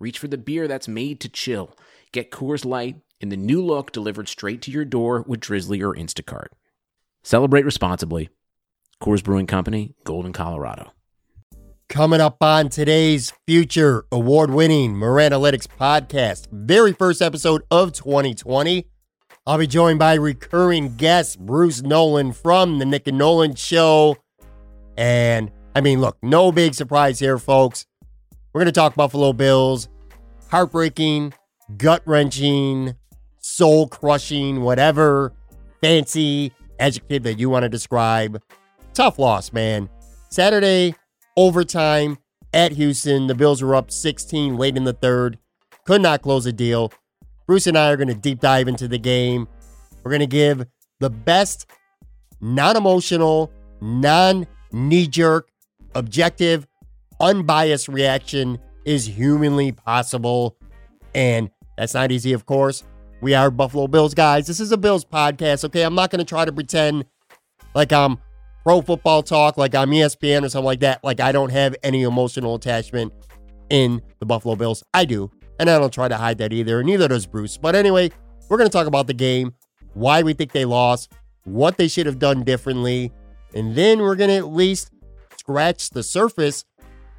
Reach for the beer that's made to chill. Get Coors Light in the new look delivered straight to your door with Drizly or Instacart. Celebrate responsibly. Coors Brewing Company, Golden, Colorado. Coming up on today's future award winning Moranalytics podcast, very first episode of 2020. I'll be joined by recurring guest Bruce Nolan from The Nick and Nolan Show. And I mean, look, no big surprise here, folks. We're going to talk Buffalo Bills. Heartbreaking, gut wrenching, soul crushing, whatever fancy adjective that you want to describe. Tough loss, man. Saturday, overtime at Houston. The Bills were up 16 late in the third. Could not close a deal. Bruce and I are going to deep dive into the game. We're going to give the best non emotional, non knee jerk, objective unbiased reaction is humanly possible. And that's not easy, of course. We are Buffalo Bills guys. This is a Bills podcast, okay? I'm not going to try to pretend like I'm pro football talk, like I'm ESPN or something like that. Like I don't have any emotional attachment in the Buffalo Bills. I do. And I don't try to hide that either. Neither does Bruce. But anyway, we're going to talk about the game, why we think they lost, what they should have done differently. And then we're going to at least scratch the surface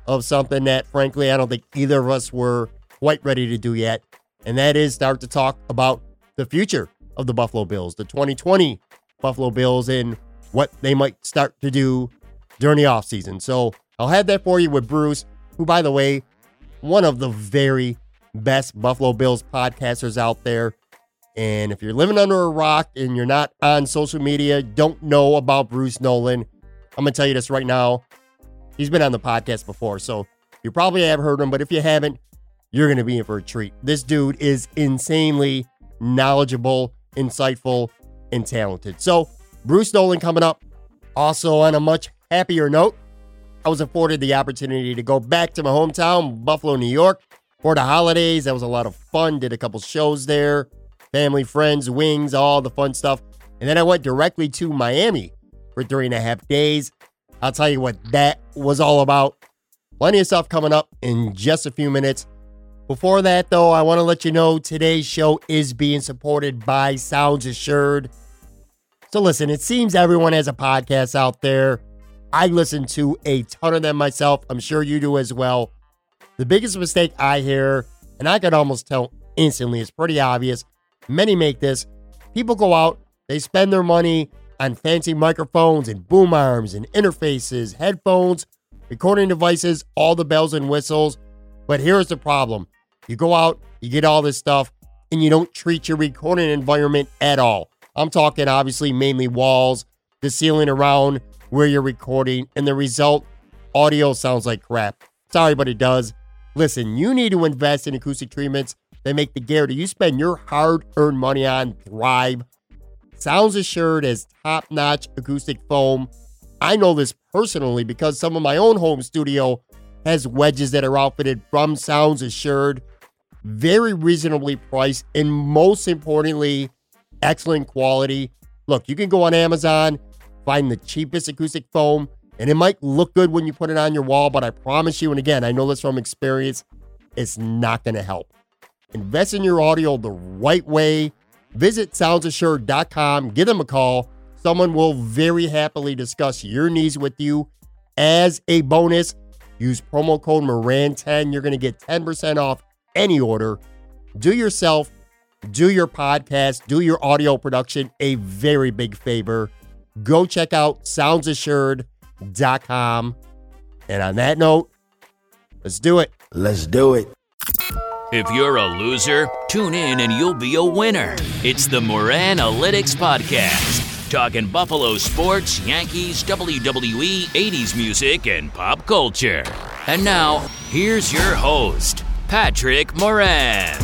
of something that, frankly, I don't think either of us were quite ready to do yet. And that is start to talk about the future of the Buffalo Bills, the 2020 Buffalo Bills, and what they might start to do during the offseason. So I'll have that for you with Bruce, who, by the way, one of the very best Buffalo Bills podcasters out there. And if you're living under a rock and you're not on social media, don't know about Bruce Nolan, I'm going to tell you this right now. He's been on the podcast before, so you probably have heard him, but if you haven't, you're going to be in for a treat. This dude is insanely knowledgeable, insightful, and talented. So, Bruce Nolan coming up. Also, on a much happier note, I was afforded the opportunity to go back to my hometown, Buffalo, New York, for the holidays. That was a lot of fun. Did a couple shows there, family, friends, wings, all the fun stuff. And then I went directly to Miami for three and a half days. I'll tell you what that was all about. Plenty of stuff coming up in just a few minutes. Before that, though, I want to let you know today's show is being supported by Sounds Assured. So, listen, it seems everyone has a podcast out there. I listen to a ton of them myself. I'm sure you do as well. The biggest mistake I hear, and I can almost tell instantly, it's pretty obvious. Many make this. People go out, they spend their money on fancy microphones and boom arms and interfaces, headphones, recording devices, all the bells and whistles. But here's the problem you go out, you get all this stuff, and you don't treat your recording environment at all. I'm talking obviously mainly walls, the ceiling around where you're recording, and the result audio sounds like crap. Sorry, but it does. Listen, you need to invest in acoustic treatments that make the gear that you spend your hard earned money on thrive. Sounds Assured as top notch acoustic foam. I know this personally because some of my own home studio has wedges that are outfitted from Sounds Assured. Very reasonably priced, and most importantly, excellent quality. Look, you can go on Amazon, find the cheapest acoustic foam, and it might look good when you put it on your wall, but I promise you, and again, I know this from experience, it's not going to help. Invest in your audio the right way Visit soundsassured.com, give them a call. Someone will very happily discuss your needs with you. As a bonus, use promo code Moran10. You're going to get 10% off any order. Do yourself, do your podcast, do your audio production a very big favor. Go check out soundsassured.com. And on that note, let's do it. Let's do it. If you're a loser, tune in and you'll be a winner. It's the Moran Analytics Podcast, talking Buffalo sports, Yankees, WWE, 80s music, and pop culture. And now, here's your host, Patrick Moran.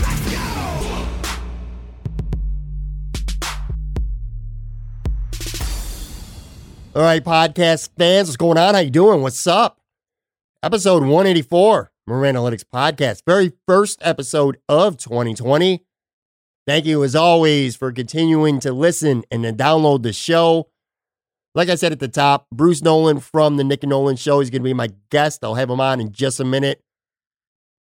All right, podcast fans, what's going on? How you doing? What's up? Episode 184, Moran Analytics Podcast. Very first episode of 2020. Thank you, as always, for continuing to listen and to download the show. Like I said at the top, Bruce Nolan from the Nick and Nolan Show. is going to be my guest. I'll have him on in just a minute.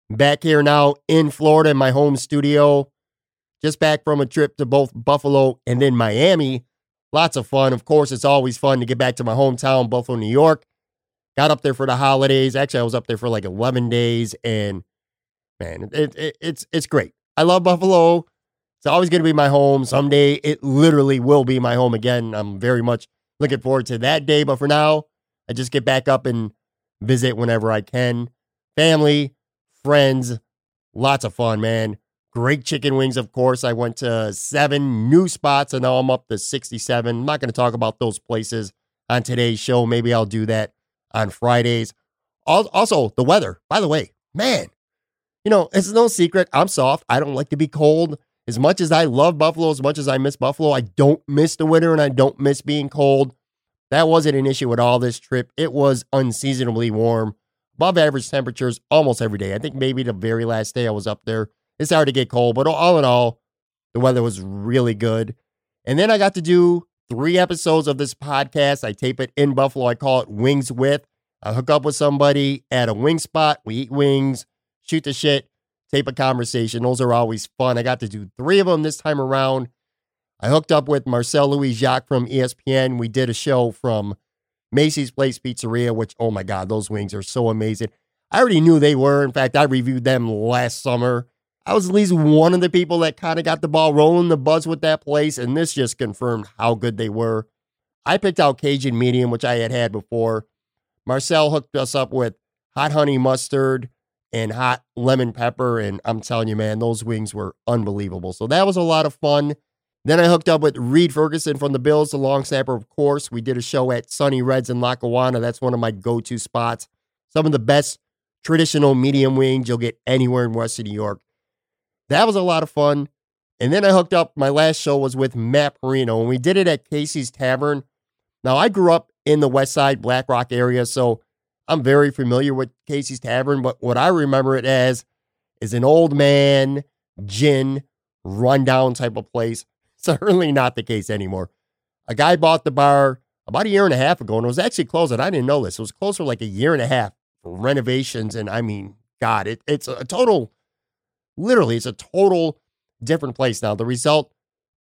Back here now in Florida in my home studio. Just back from a trip to both Buffalo and then Miami Lots of fun. Of course, it's always fun to get back to my hometown, Buffalo, New York. Got up there for the holidays. Actually, I was up there for like 11 days, and man, it, it, it's it's great. I love Buffalo. It's always going to be my home. Someday, it literally will be my home again. I'm very much looking forward to that day. But for now, I just get back up and visit whenever I can. Family, friends, lots of fun, man. Great chicken wings, of course. I went to seven new spots and now I'm up to 67. I'm not going to talk about those places on today's show. Maybe I'll do that on Fridays. Also, the weather, by the way, man, you know, it's no secret. I'm soft. I don't like to be cold. As much as I love Buffalo, as much as I miss Buffalo, I don't miss the winter and I don't miss being cold. That wasn't an issue with all this trip. It was unseasonably warm, above average temperatures almost every day. I think maybe the very last day I was up there it started to get cold, but all in all, the weather was really good. And then I got to do three episodes of this podcast. I tape it in Buffalo. I call it Wings With. I hook up with somebody at a wing spot. We eat wings, shoot the shit, tape a conversation. Those are always fun. I got to do three of them this time around. I hooked up with Marcel Louis Jacques from ESPN. We did a show from Macy's Place Pizzeria, which, oh my God, those wings are so amazing. I already knew they were. In fact, I reviewed them last summer. I was at least one of the people that kind of got the ball rolling, the buzz with that place, and this just confirmed how good they were. I picked out Cajun medium, which I had had before. Marcel hooked us up with hot honey mustard and hot lemon pepper, and I'm telling you, man, those wings were unbelievable. So that was a lot of fun. Then I hooked up with Reid Ferguson from the Bills, the long snapper, of course. We did a show at Sunny Reds in Lackawanna. That's one of my go-to spots. Some of the best traditional medium wings you'll get anywhere in Western New York. That was a lot of fun. And then I hooked up. My last show was with Matt Parrino, and we did it at Casey's Tavern. Now, I grew up in the West Side, Black Rock area, so I'm very familiar with Casey's Tavern. But what I remember it as is an old man gin rundown type of place. Certainly not the case anymore. A guy bought the bar about a year and a half ago, and it was actually closed. And I didn't know this. It was closed for like a year and a half for renovations. And I mean, God, it, it's a total literally, it's a total different place now. The result,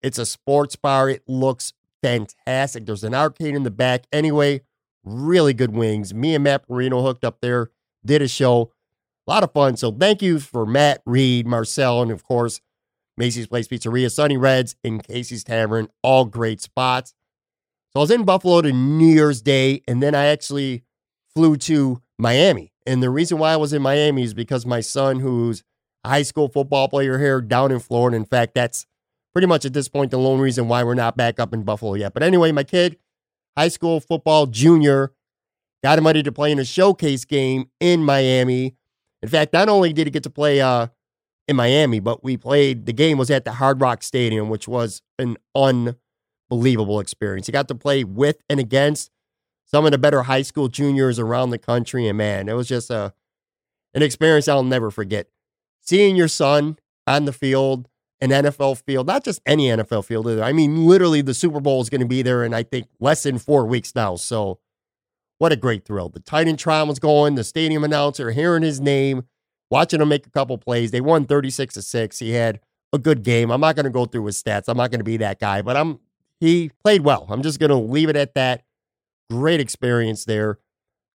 it's a sports bar. It looks fantastic. There's an arcade in the back. Anyway, really good wings. Me and Matt Parrino hooked up there, did a show. A lot of fun. So thank you for Matt, Reid, Marcel, and of course, Macy's Place Pizzeria, Sunny Reds, and Casey's Tavern. All great spots. So I was in Buffalo to New Year's Day, and then I actually flew to Miami. And the reason why I was in Miami is because my son, who's high school football player here down in Florida. In fact, that's pretty much at this point the lone reason why we're not back up in Buffalo yet. But anyway, my kid, high school football junior, got him ready to play in a showcase game in Miami. In fact, not only did he get to play uh, in Miami, but we played, the game was at the Hard Rock Stadium, which was an unbelievable experience. He got to play with and against some of the better high school juniors around the country. And man, it was just a, an experience I'll never forget seeing your son on the field, an NFL field, not just any NFL field either. I mean, literally, the Super Bowl is going to be there in, I think, less than four weeks now. So, what a great thrill. The Titantron was going, the stadium announcer, hearing his name, watching him make a couple plays. They won 36 to 6. He had a good game. I'm not going to go through his stats. I'm not going to be that guy, but I'm he played well. I'm just going to leave it at that. Great experience there.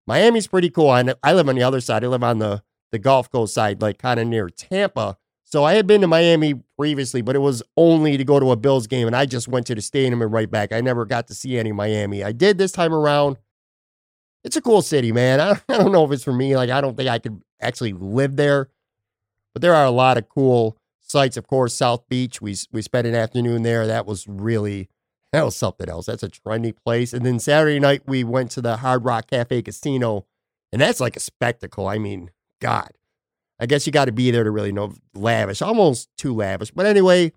Miami's pretty cool. I, I live on the other side. I live on the the Gulf Coast side, like kind of near Tampa. So I had been to Miami previously, but it was only to go to a Bills game, and I just went to the stadium and right back. I never got to see any Miami. I did this time around. It's a cool city, man. I, don't know if it's for me. Like, I don't think I could actually live there, but there are a lot of cool sites. Of course, South Beach. We we spent an afternoon there. That was really that was something else. That's a trendy place. And then Saturday night we went to the Hard Rock Cafe Casino, and that's like a spectacle. I mean, God. I guess you got to be there to really know lavish, almost too lavish. But anyway,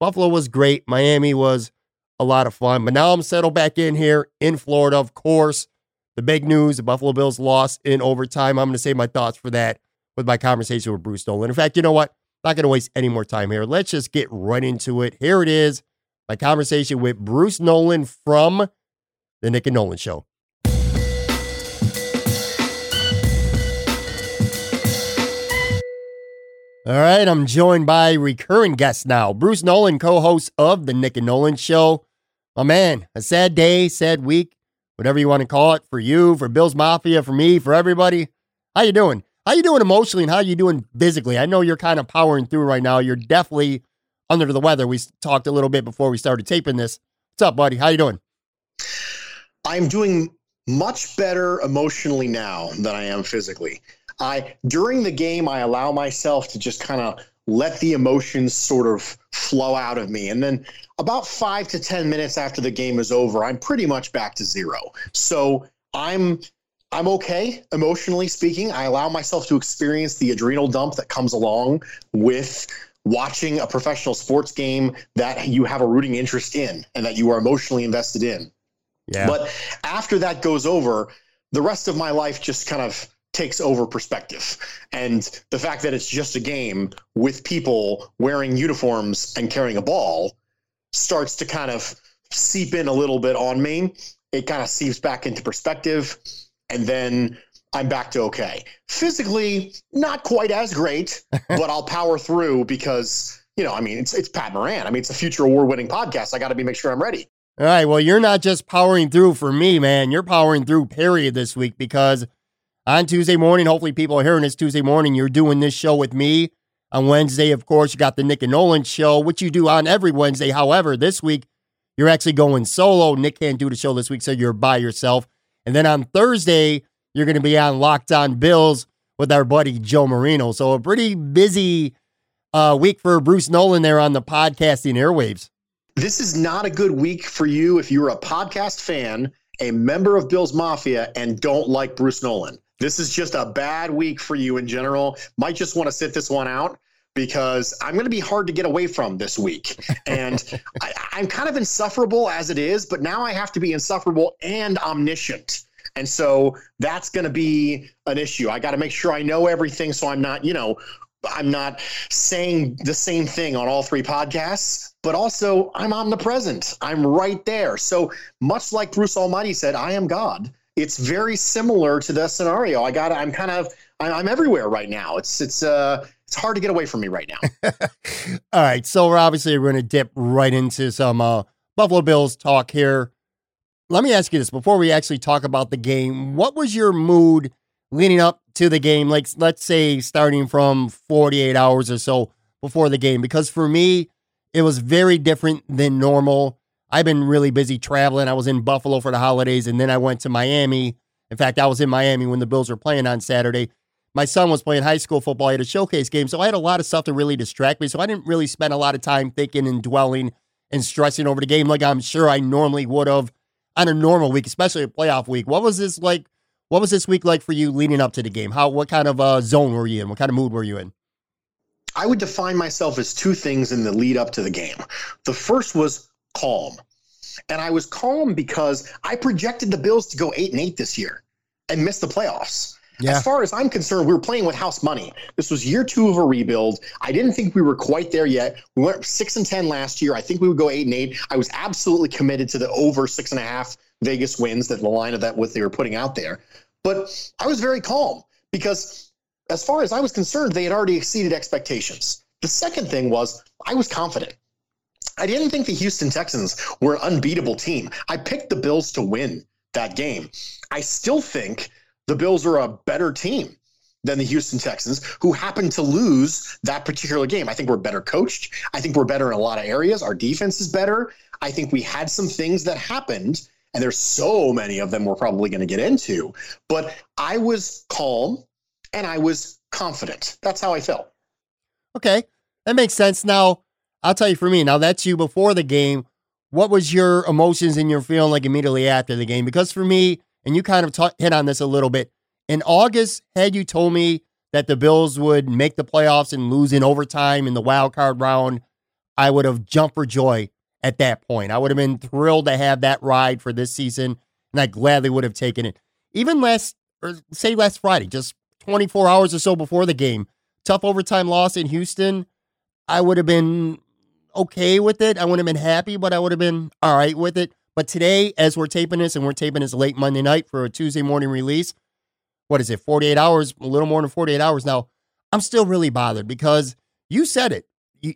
Buffalo was great. Miami was a lot of fun. But now I'm settled back in here in Florida, of course. The big news the Buffalo Bills lost in overtime. I'm going to save my thoughts for that with my conversation with Bruce Nolan. In fact, you know what? Not going to waste any more time here. Let's just get right into it. Here it is my conversation with Bruce Nolan from The Nick and Nolan Show. All right, I'm joined by recurring guest now, Bruce Nolan, co-host of the Nick and Nolan Show. My man, a sad day, sad week, whatever you want to call it, for you, for Bills Mafia, for me, for everybody. How you doing? How you doing emotionally, and how you doing physically? I know you're kind of powering through right now. You're definitely under the weather. We talked a little bit before we started taping this. What's up, buddy? How you doing? I'm doing much better emotionally now than I am physically. I during the game I allow myself to just kind of let the emotions sort of flow out of me. And then about five to 10 minutes after the game is over, I'm pretty much back to zero. So I'm I'm okay emotionally speaking. I allow myself to experience the adrenal dump that comes along with watching a professional sports game that you have a rooting interest in and that you are emotionally invested in. Yeah. But after that goes over, the rest of my life just kind of takes over perspective. And the fact that it's just a game with people wearing uniforms and carrying a ball starts to kind of seep in a little bit on me. It kind of seeps back into perspective. And then I'm back to okay. Physically, not quite as great, but I'll power through because, you know, I mean, it's, it's Pat Moran. I mean, it's a future award winning podcast. I got to be make sure I'm ready. All right. Well, you're not just powering through for me, man. You're powering through, period, this week because on Tuesday morning. Hopefully, people are hearing this Tuesday morning. You're doing this show with me. On Wednesday, of course, you got the Nick and Nolan show, which you do on every Wednesday. However, this week, you're actually going solo. Nick can't do the show this week, so you're by yourself. And then on Thursday, you're going to be on Locked On Bills with our buddy Joe Marino. So a pretty busy uh, week for Bruce Nolan there on the podcasting airwaves. This is not a good week for you if you're a podcast fan, a member of Bills Mafia, and don't like Bruce Nolan. This is just a bad week for you in general. Might just want to sit this one out because I'm going to be hard to get away from this week. And I, I'm kind of insufferable as it is, but now I have to be insufferable and omniscient. And so that's going to be an issue. I got to make sure I know everything so I'm not, you know, I'm not saying the same thing on all three podcasts, but also I'm omnipresent. I'm right there. So much like Bruce Almighty said, I am God it's very similar to the scenario. I got I'm kind of I'm everywhere right now. It's it's uh it's hard to get away from me right now. All right, so we're obviously we're going to dip right into some uh, Buffalo Bills talk here. Let me ask you this before we actually talk about the game. What was your mood leading up to the game? Like let's say starting from 48 hours or so before the game because for me it was very different than normal. I've been really busy traveling. I was in Buffalo for the holidays and then I went to Miami. In fact, I was in Miami when the Bills were playing on Saturday. My son was playing high school football. I had a showcase game. So I had a lot of stuff to really distract me. So I didn't really spend a lot of time thinking and dwelling and stressing over the game like I'm sure I normally would have on a normal week, especially a playoff week. What was this like? What was this week like for you leading up to the game? How what kind of uh, zone were you in? What kind of mood were you in? I would define myself as two things in the lead up to the game. The first was calm. And I was calm because I projected the Bills to go eight and eight this year and miss the playoffs. Yeah. As far as I'm concerned, we were playing with house money. This was year two of a rebuild. I didn't think we were quite there yet. We went six and ten last year. I think we would go eight and eight. I was absolutely committed to the over six and a half Vegas wins that the line of that what they were putting out there. But I was very calm because as far as I was concerned, they had already exceeded expectations. The second thing was I was confident. I didn't think the Houston Texans were an unbeatable team. I picked the Bills to win that game. I still think the Bills are a better team than the Houston Texans, who happened to lose that particular game. I think we're better coached. I think we're better in a lot of areas. Our defense is better. I think we had some things that happened, and there's so many of them we're probably going to get into. But I was calm and I was confident. That's how I felt. Okay, that makes sense. Now, I'll tell you for me, now that's you before the game. What was your emotions and your feeling like immediately after the game? Because for me, and you kind of hit on this a little bit, in August, had you told me that the Bills would make the playoffs and lose in overtime in the wild card round, I would have jumped for joy at that point. I would have been thrilled to have that ride for this season, and I gladly would have taken it. Even last, or say last Friday, just 24 hours or so before the game, tough overtime loss in Houston. I would have been okay with it. I wouldn't have been happy, but I would have been all right with it. But today, as we're taping this, and we're taping this late Monday night for a Tuesday morning release, what is it, 48 hours, a little more than 48 hours now, I'm still really bothered because you said it.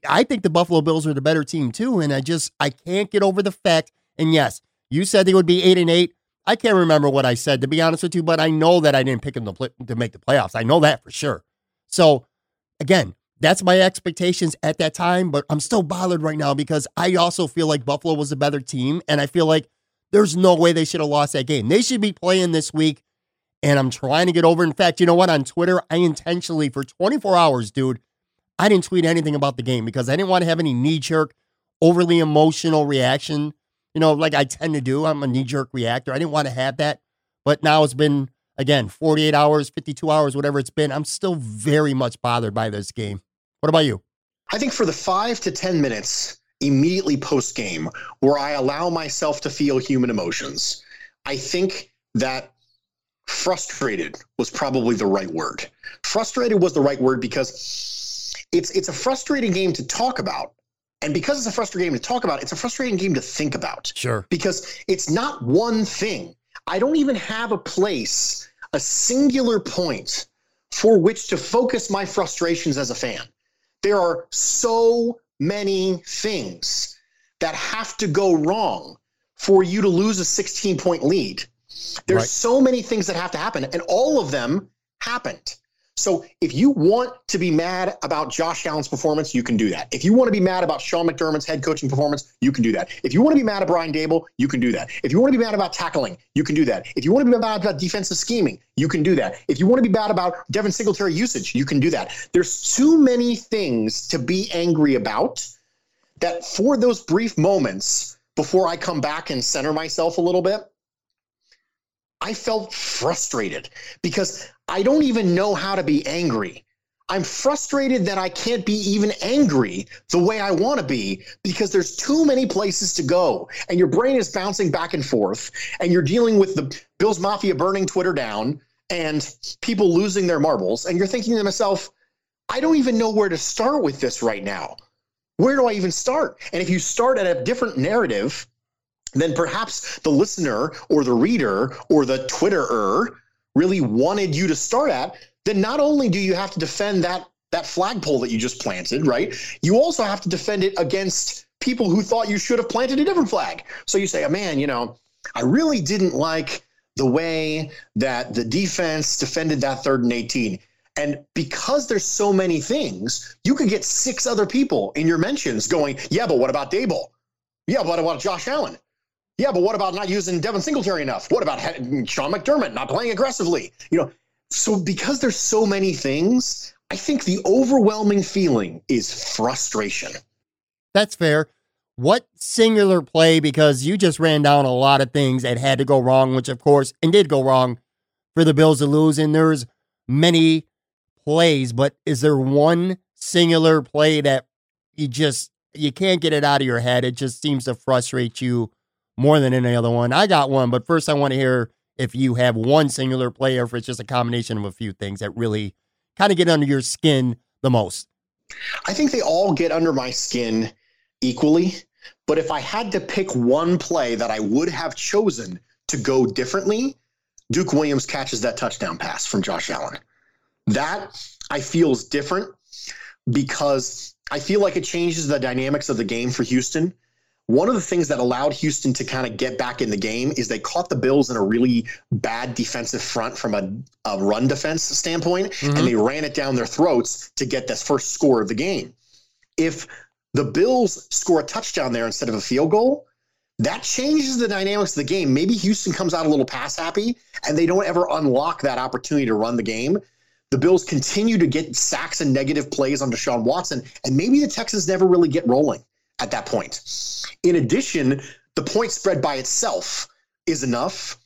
I think the Buffalo Bills are the better team too. And I just, I can't get over the fact. And yes, you said they would be eight and eight. I can't remember what I said, to be honest with you, but I know that I didn't pick them to, to make the playoffs. I know that for sure. So again, that's my expectations at that time, but I'm still bothered right now because I also feel like Buffalo was a better team. And I feel like there's no way they should have lost that game. They should be playing this week and I'm trying to get over. In fact, you know what? On Twitter, I intentionally, for 24 hours, dude, I didn't tweet anything about the game because I didn't want to have any knee jerk, overly emotional reaction. You know, like I tend to do. I'm a knee jerk reactor. I didn't want to have that. But now it's been, again, 48 hours, 52 hours, whatever it's been. I'm still very much bothered by this game. What about you? I think for the five to 10 minutes immediately post game where I allow myself to feel human emotions, I think that frustrated was probably the right word. Frustrated was the right word because it's it's a frustrating game to talk about. And because it's a frustrating game to talk about, it's a frustrating game to think about. Sure. Because it's not one thing. I don't even have a place, a singular point for which to focus my frustrations as a fan. There are so many things that have to go wrong for you to lose a 16 point lead there's right. so many things that have to happen, and all of them happened. So if you want to be mad about Josh Allen's performance, you can do that. If you want to be mad about Sean McDermott's head coaching performance, you can do that. If you want to be mad at Brian Daboll, you can do that. If you want to be mad about tackling, you can do that. If you want to be mad about defensive scheming, you can do that. If you want to be mad about Devin Singletary usage, you can do that. There's too many things to be angry about that for those brief moments before I come back and center myself a little bit, I felt frustrated because I don't even know how to be angry. I'm frustrated that I can't be even angry the way I want to be because there's too many places to go and your brain is bouncing back and forth and you're dealing with the Bills Mafia burning Twitter down and people losing their marbles and you're thinking to myself, I don't even know where to start with this right now. Where do I even start? And if you start at a different narrative, then perhaps the listener or the reader or the Twitterer really wanted you to start at, then not only do you have to defend that that flagpole that you just planted, right? You also have to defend it against people who thought you should have planted a different flag. So you say, oh, man, you know, I really didn't like the way that the defense defended that third and 18. And because there's so many things, you could get six other people in your mentions going, yeah, but what about Daboll? Yeah, but what about Josh Allen? Yeah, but what about not using Devin Singletary enough? What about Sean McDermott not playing aggressively? You know, so because there's so many things, I think the overwhelming feeling is frustration. That's fair. What singular play, because you just ran down a lot of things that had to go wrong, which of course, and did go wrong for the Bills to lose. And there's many plays, but is there one singular play that you just, you can't get it out of your head? It just seems to frustrate you more than any other one. I got one, but first I want to hear if you have one singular player, if it's just a combination of a few things that really kind of get under your skin the most. I think they all get under my skin equally. But if I had to pick one play that I would have chosen to go differently, Duke Williams catches that touchdown pass from Josh Allen. That I feel is different because I feel like it changes the dynamics of the game for Houston. One of the things that allowed Houston to kind of get back in the game is they caught the Bills in a really bad defensive front from a, a run defense standpoint, mm-hmm. and they ran it down their throats to get this first score of the game. If the Bills score a touchdown there instead of a field goal, that changes the dynamics of the game. Maybe Houston comes out a little pass happy and they don't ever unlock that opportunity to run the game. The Bills continue to get sacks and negative plays on Deshaun Watson, and maybe the Texans never really get rolling at that point. In addition, the point spread by itself is enough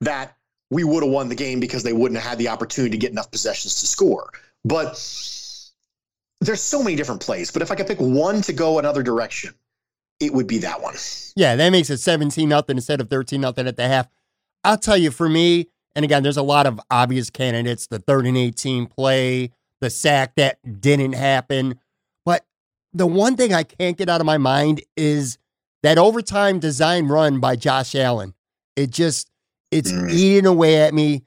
that we would have won the game because they wouldn't have had the opportunity to get enough possessions to score. But there's so many different plays. But if I could pick one to go another direction, it would be that one. Yeah, that makes it 17 nothing instead of 13 nothing at the half. I'll tell you, for me, and again, there's a lot of obvious candidates the third and 18 play, the sack that didn't happen. The one thing I can't get out of my mind is that overtime design run by Josh Allen. It just, it's mm. eating away at me.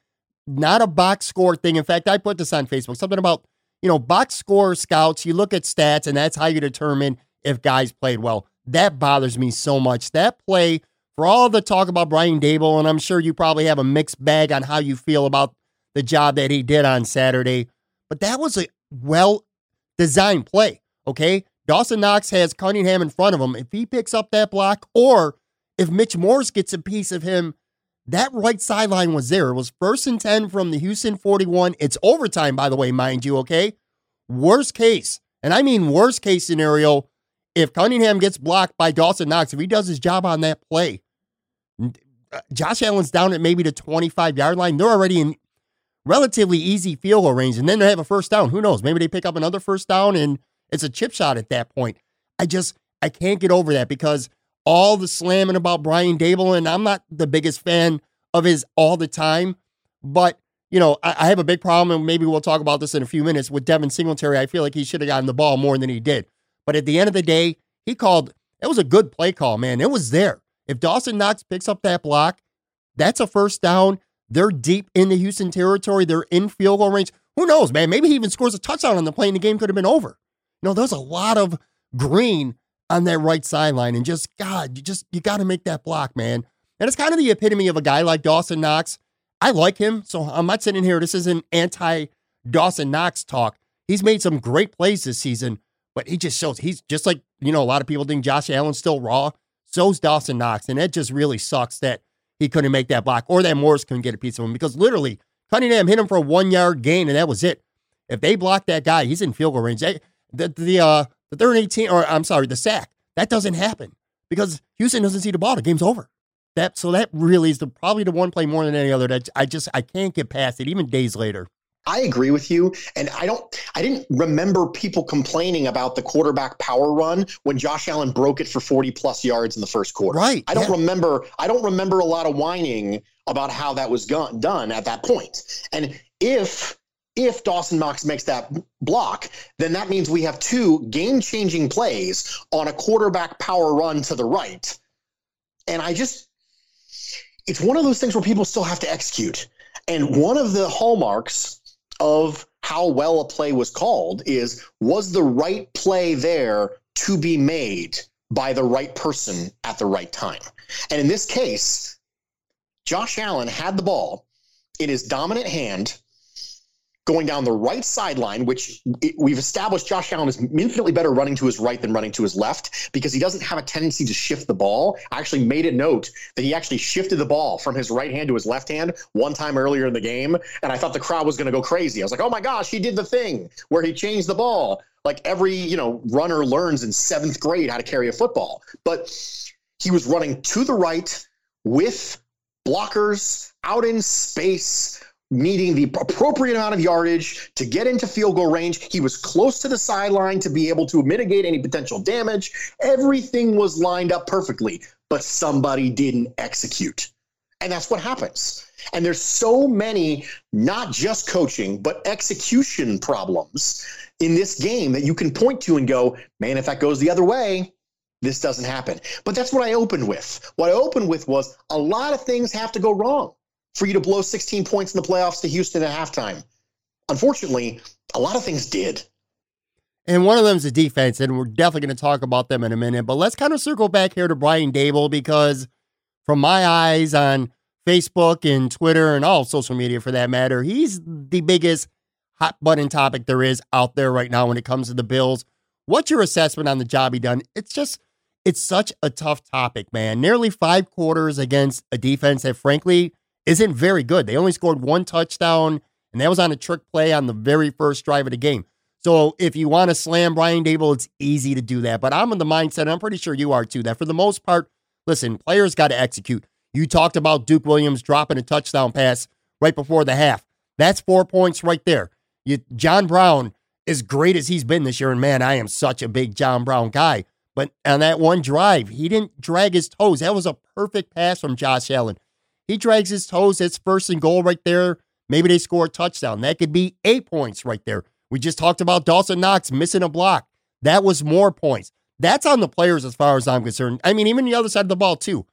Not a box score thing. In fact, I put this on Facebook something about, you know, box score scouts. You look at stats, and that's how you determine if guys played well. That bothers me so much. That play, for all the talk about Brian Daboll, and I'm sure you probably have a mixed bag on how you feel about the job that he did on Saturday, but that was a well designed play. Okay. Dawson Knox has Cunningham in front of him. If he picks up that block, or if Mitch Morse gets a piece of him, that right sideline was there. It was first and 10 from the Houston 41. It's overtime, by the way, mind you, okay? Worst case, and I mean worst case scenario, if Cunningham gets blocked by Dawson Knox, if he does his job on that play, uh, Josh Allen's down at maybe the 25 yard line. They're already in relatively easy field goal range, and then they have a first down. Who knows? Maybe they pick up another first down and it's a chip shot at that point. I just, I can't get over that because all the slamming about Brian Daboll, and I'm not the biggest fan of his all the time, but you know, I, I have a big problem, and maybe we'll talk about this in a few minutes with Devin Singletary. I feel like he should have gotten the ball more than he did. But at the end of the day, he called, it was a good play call, man. It was there. If Dawson Knox picks up that block, that's a first down. They're deep in the Houston territory. They're in field goal range. Who knows, man? Maybe he even scores a touchdown on the play and the game could have been over. Know, there's a lot of green on that right sideline. And just, God, you just, you got to make that block, man. And it's kind of the epitome of a guy like Dawson Knox. I like him. So I'm not sitting here. This isn't anti Dawson Knox talk. He's made some great plays this season, but he just shows he's just like, you know, a lot of people think Josh Allen's still raw. So's Dawson Knox. And it just really sucks that he couldn't make that block or that Morse couldn't get a piece of him because literally Cunningham hit him for a one yard gain and that was it. If they block that guy, he's in field goal range. The the uh the third and 18 or I'm sorry, the sack. That doesn't happen because Houston doesn't see the ball. The game's over. That so that really is the probably the one play more than any other that I just I can't get past it even days later. I agree with you. And I don't, I didn't remember people complaining about the quarterback power run when Josh Allen broke it for 40 plus yards in the first quarter. Right. I don't yeah. remember, I don't remember a lot of whining about how that was gone, done at that point. And if, if Dawson Knox makes that block, then that means we have two game changing plays on a quarterback power run to the right. And I just, it's one of those things where people still have to execute. And one of the hallmarks of how well a play was called is was the right play there to be made by the right person at the right time. And in this case, Josh Allen had the ball in his dominant hand going down the right sideline, which we've established Josh Allen is infinitely better running to his right than running to his left because he doesn't have a tendency to shift the ball. I actually made a note that he actually shifted the ball from his right hand to his left hand one time earlier in the game. And I thought the crowd was going to go crazy. I was like, oh my gosh, he did the thing where he changed the ball. Like every, you know, runner learns in seventh grade how to carry a football. But he was running to the right with blockers out in space needing the appropriate amount of yardage to get into field goal range. He was close to the sideline to be able to mitigate any potential damage. Everything was lined up perfectly, but somebody didn't execute. And that's what happens. And there's so many, not just coaching, but execution problems in this game that you can point to and go, man, if that goes the other way, this doesn't happen. But that's what I opened with. What I opened with was a lot of things have to go wrong for you to blow 16 points in the playoffs to Houston at halftime. Unfortunately, a lot of things did. And one of them is the defense, and we're definitely going to talk about them in a minute. But let's kind of circle back here to Brian Daboll because, from my eyes on Facebook and Twitter and all social media for that matter, he's the biggest hot button topic there is out there right now when it comes to the Bills. What's your assessment on the job he done? It's just, it's such a tough topic, man. Nearly five quarters against a defense that, frankly, isn't very good. They only scored one touchdown, and that was on a trick play on the very first drive of the game. So if you want to slam Brian Daboll, it's easy to do that. But I'm in the mindset, I'm pretty sure you are too, that for the most part, listen, players got to execute. You talked about Duke Williams dropping a touchdown pass right before the half. That's four points right there. You, John Brown, as great as he's been this year, and man, I am such a big John Brown guy. But on that one drive, he didn't drag his toes. That was a perfect pass from Josh Allen. He drags his toes. It's first and goal right there. Maybe they score a touchdown. That could be eight points right there. We just talked about Dawson Knox missing a block. That was more points. That's on the players as far as I'm concerned. I mean, even the other side of the ball, too.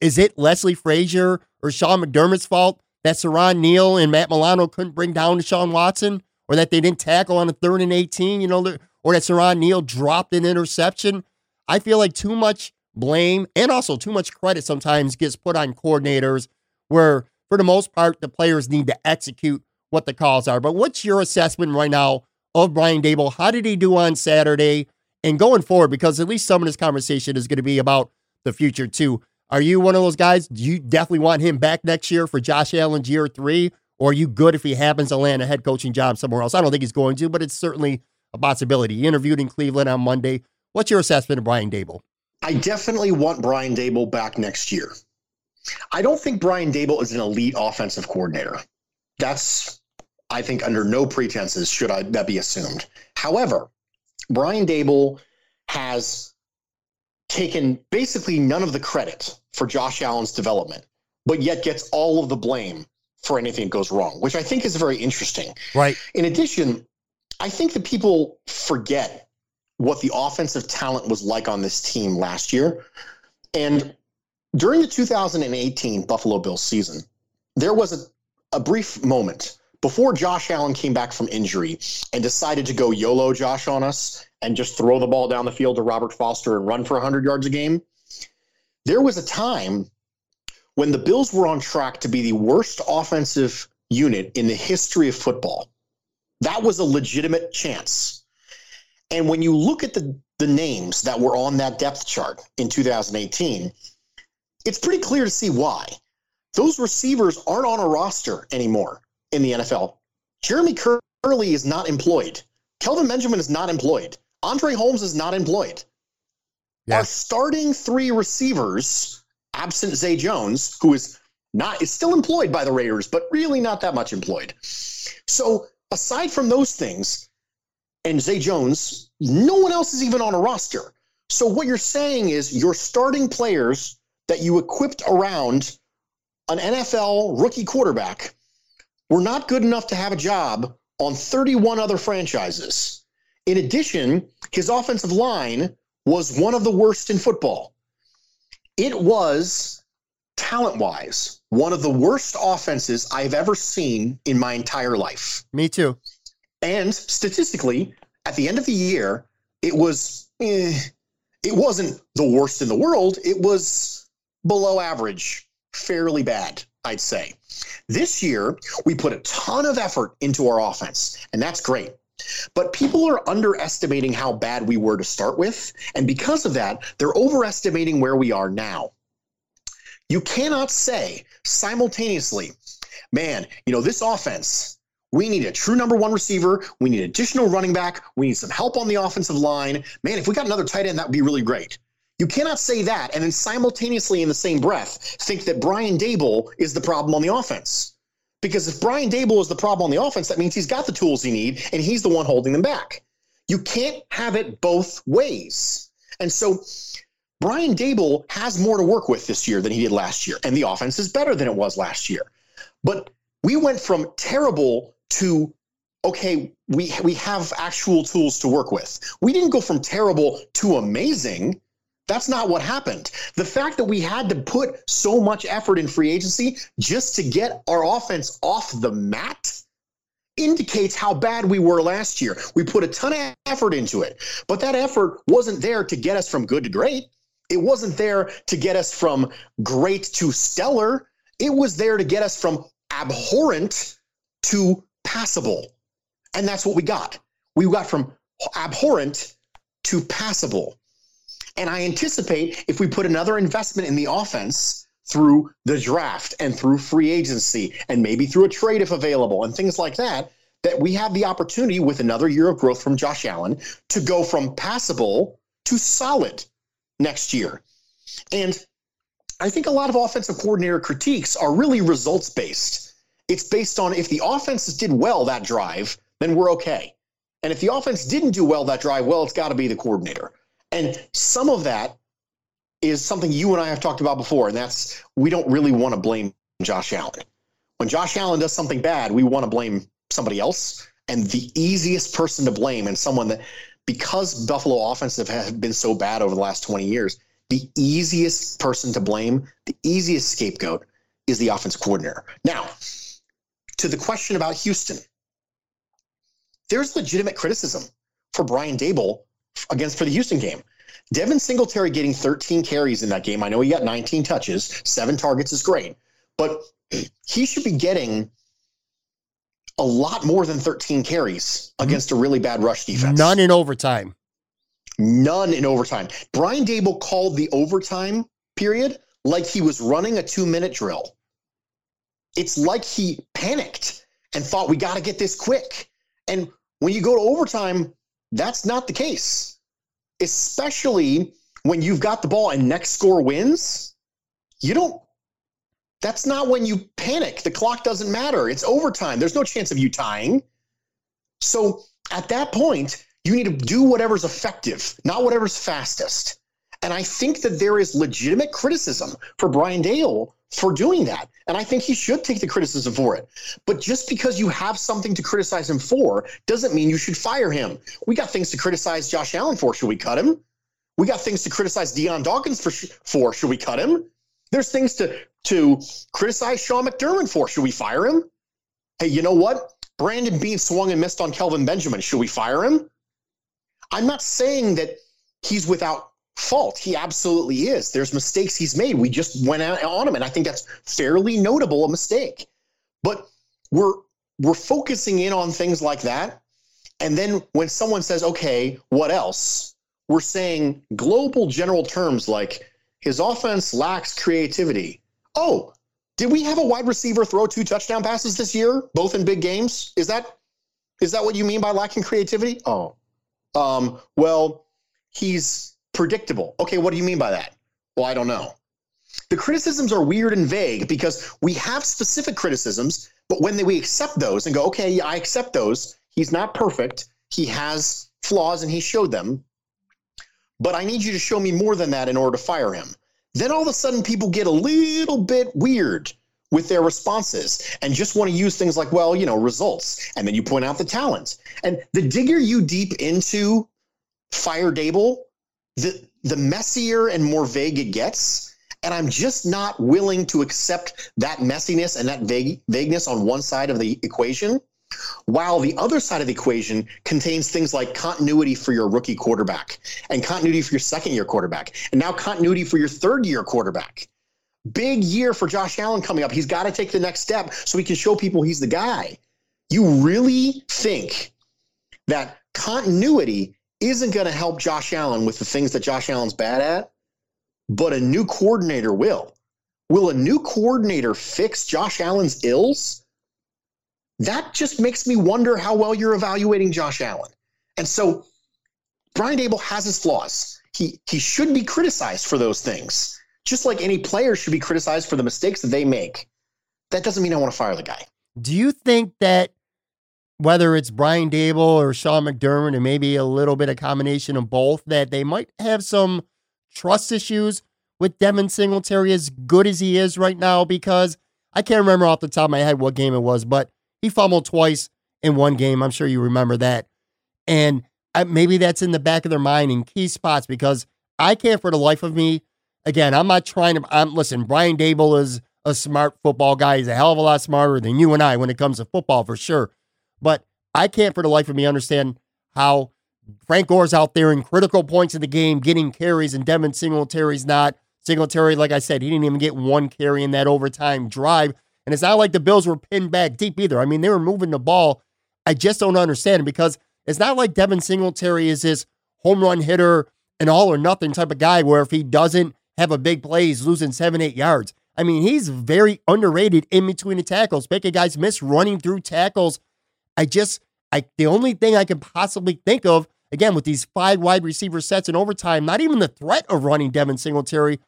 Is it Leslie Frazier or Sean McDermott's fault that Siran Neal and Matt Milano couldn't bring down Deshaun Watson? Or that they didn't tackle on a third and 18, you know, or that Siran Neal dropped an interception? I feel like too much blame and also too much credit sometimes gets put on coordinators where, for the most part, the players need to execute what the calls are. But what's your assessment right now of Brian Daboll? How did he do on Saturday? And going forward, because at least some of this conversation is going to be about the future too. Are you one of those guys? Do you definitely want him back next year for Josh Allen's year three? Or are you good if he happens to land a head coaching job somewhere else? I don't think he's going to, but it's certainly a possibility. He interviewed in Cleveland on Monday. What's your assessment of Brian Daboll? I definitely want Brian Daboll back next year. I don't think Brian Daboll is an elite offensive coordinator. That's, I think, under no pretenses should I, that be assumed. However, Brian Daboll has taken basically none of the credit for Josh Allen's development, but yet gets all of the blame for anything that goes wrong, which I think is very interesting. Right. In addition, I think that people forget what the offensive talent was like on this team last year. And during the 2018 Buffalo Bills season, there was a, a brief moment before Josh Allen came back from injury and decided to go YOLO Josh on us and just throw the ball down the field to Robert Foster and run for 100 yards a game, there was a time when the Bills were on track to be the worst offensive unit in the history of football. That was a legitimate chance. And when you look at the, the names that were on that depth chart in 2018, it's pretty clear to see why. Those receivers aren't on a roster anymore in the NFL. Jeremy Kerley is not employed. Kelvin Benjamin is not employed. Andre Holmes is not employed. Yeah. Our starting three receivers, absent Zay Jones, who is not is still employed by the Raiders, but really not that much employed. So aside from those things, and Zay Jones, no one else is even on a roster. So what you're saying is your starting players that you equipped around an NFL rookie quarterback were not good enough to have a job on 31 other franchises. In addition, his offensive line was one of the worst in football. It was, talent wise, one of the worst offenses I've ever seen in my entire life. Me too. And statistically, at the end of the year, it was, eh, it wasn't the worst in the world. It was below average, fairly bad, I'd say. This year, we put a ton of effort into our offense, and that's great. But people are underestimating how bad we were to start with. And because of that, they're overestimating where we are now. You cannot say simultaneously, man, you know, this offense, we need a true number one receiver. We need additional running back. We need some help on the offensive line. Man, if we got another tight end, that would be really great. You cannot say that and then simultaneously in the same breath think that Brian Daboll is the problem on the offense. Because if Brian Daboll is the problem on the offense, that means he's got the tools he need and he's the one holding them back. You can't have it both ways. And so Brian Daboll has more to work with this year than he did last year, and the offense is better than it was last year. But we went from terrible to okay, we we have actual tools to work with. We didn't go from terrible to amazing. That's not what happened. The fact that we had to put so much effort in free agency just to get our offense off the mat indicates how bad we were last year. We put a ton of effort into it, but that effort wasn't there to get us from good to great. It wasn't there to get us from great to stellar. It was there to get us from abhorrent to passable. And that's what we got. We got from abhorrent to passable. And I anticipate if we put another investment in the offense through the draft and through free agency and maybe through a trade if available and things like that, that we have the opportunity with another year of growth from Josh Allen to go from passable to solid next year. And I think a lot of offensive coordinator critiques are really results based. It's based on if the offense did well that drive, then we're okay. And if the offense didn't do well that drive, well, it's got to be the coordinator. And some of that is something you and I have talked about before, and that's we don't really want to blame Josh Allen. When Josh Allen does something bad, we want to blame somebody else. And the easiest person to blame, and someone that, because Buffalo offensive have been so bad over the last 20 years, the easiest person to blame, the easiest scapegoat is the offense coordinator. Now, to the question about Houston, there's legitimate criticism for Brian Daboll against for the Houston game. Devin Singletary getting 13 carries in that game. I know he got 19 touches, seven targets is great, but he should be getting a lot more than 13 carries mm-hmm. against a really bad rush defense. None in overtime. None in overtime. Brian Daboll called the overtime period like he was running a two minute drill. It's like he panicked and thought, we got to get this quick. And when you go to overtime, that's not the case, especially when you've got the ball and next score wins. You don't, that's not when you panic. The clock doesn't matter. It's overtime. There's no chance of you tying. So at that point, you need to do whatever's effective, not whatever's fastest. And I think that there is legitimate criticism for Brian Daboll for doing that. And I think he should take the criticism for it. But just because you have something to criticize him for doesn't mean you should fire him. We got things to criticize Josh Allen for. Should we cut him? We got things to criticize Dion Dawkins for. for. Should we cut him? There's things to to criticize Sean McDermott for. Should we fire him? Hey, you know what? Brandon Beane swung and missed on Kelvin Benjamin. Should we fire him? I'm not saying that he's without fault. He absolutely is. There's mistakes he's made. We just went out on him, and I think that's fairly notable a mistake. But we're we're focusing in on things like that. And then when someone says, okay, what else? We're saying global general terms like his offense lacks creativity. Oh, did we have a wide receiver throw two touchdown passes this year, both in big games? Is that is that what you mean by lacking creativity? Oh, um, well, he's predictable. Okay, what do you mean by that? Well, I don't know. The criticisms are weird and vague because we have specific criticisms, but when we accept those and go, okay, yeah, I accept those, he's not perfect, he has flaws and he showed them, but I need you to show me more than that in order to fire him. Then all of a sudden, people get a little bit weird with their responses and just want to use things like, well, you know, results. And then you point out the talent. And the digger you deep into Fire Daboll, the the messier and more vague it gets. And I'm just not willing to accept that messiness and that vague, vagueness on one side of the equation, while the other side of the equation contains things like continuity for your rookie quarterback and continuity for your second year quarterback, and now continuity for your third year quarterback. Big year for Josh Allen coming up. He's got to take the next step so he can show people he's the guy. You really think that continuity isn't going to help Josh Allen with the things that Josh Allen's bad at, but a new coordinator will. Will a new coordinator fix Josh Allen's ills? That just makes me wonder how well you're evaluating Josh Allen. And so Brian Daboll has his flaws. He he should be criticized for those things. Just like any player should be criticized for the mistakes that they make. That doesn't mean I want to fire the guy. Do you think that whether it's Brian Daboll or Sean McDermott, and maybe a little bit of combination of both, that they might have some trust issues with Devin Singletary as good as he is right now? Because I can't remember off the top of my head what game it was, but he fumbled twice in one game. I'm sure you remember that. And uh, maybe that's in the back of their mind in key spots because I can't for the life of me. Again, I'm not trying to. I'm, listen, Brian Daboll is a smart football guy. He's a hell of a lot smarter than you and I when it comes to football for sure. But I can't for the life of me understand how Frank Gore's out there in critical points of the game getting carries and Devin Singletary's not. Singletary, like I said, he didn't even get one carry in that overtime drive. And it's not like the Bills were pinned back deep either. I mean, they were moving the ball. I just don't understand because it's not like Devin Singletary is this home run hitter, an all or nothing type of guy where if he doesn't have a big play, he's losing seven, eight yards. I mean, he's very underrated in between the tackles, making guys miss running through tackles I just, I the only thing I can possibly think of, again, with these five wide receiver sets in overtime, not even the threat of running Devin Singletary,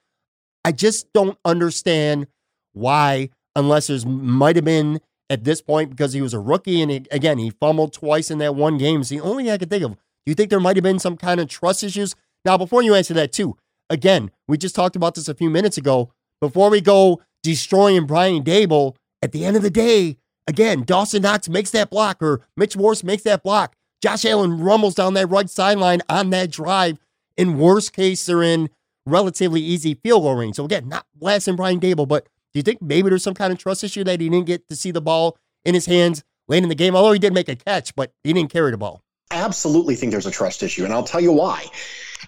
I just don't understand why, unless there's might have been at this point because he was a rookie and he, again he fumbled twice in that one game. It's the only thing I can think of. Do you think there might have been some kind of trust issues? Now, before you answer that too, again, we just talked about this a few minutes ago. Before we go destroying Brian Daboll, at the end of the day, again, Dawson Knox makes that block or Mitch Morse makes that block. Josh Allen rumbles down that right sideline on that drive. In worst case, they're in relatively easy field goal range. So again, not blasting Brian Daboll, but do you think maybe there's some kind of trust issue that he didn't get to see the ball in his hands late in the game? Although he did make a catch, but he didn't carry the ball. I absolutely think there's a trust issue, and I'll tell you why.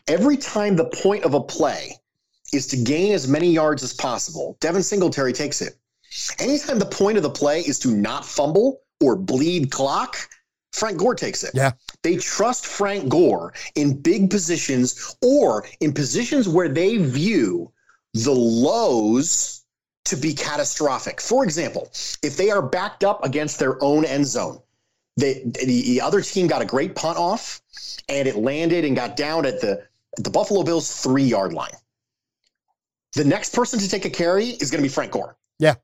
Every time the point of a play is to gain as many yards as possible, Devin Singletary takes it. Anytime the point of the play is to not fumble or bleed clock, Frank Gore takes it. Yeah. They trust Frank Gore in big positions or in positions where they view the lows to be catastrophic. For example, if they are backed up against their own end zone, they, the, the other team got a great punt off and it landed and got down at the, the Buffalo Bills three yard line. The next person to take a carry is going to be Frank Gore. Yeah.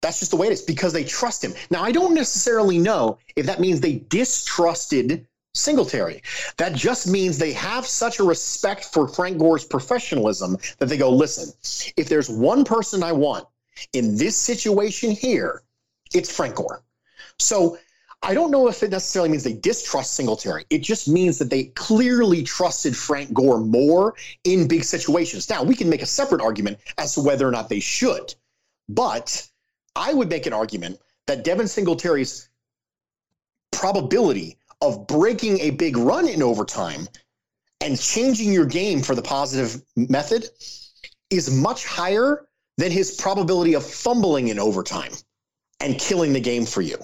That's just the way it is because they trust him. Now, I don't necessarily know if that means they distrusted Singletary. That just means they have such a respect for Frank Gore's professionalism that they go, listen, if there's one person I want in this situation here, it's Frank Gore. So I don't know if it necessarily means they distrust Singletary. It just means that they clearly trusted Frank Gore more in big situations. Now, we can make a separate argument as to whether or not they should, but I would make an argument that Devin Singletary's probability of breaking a big run in overtime and changing your game for the positive method is much higher than his probability of fumbling in overtime and killing the game for you.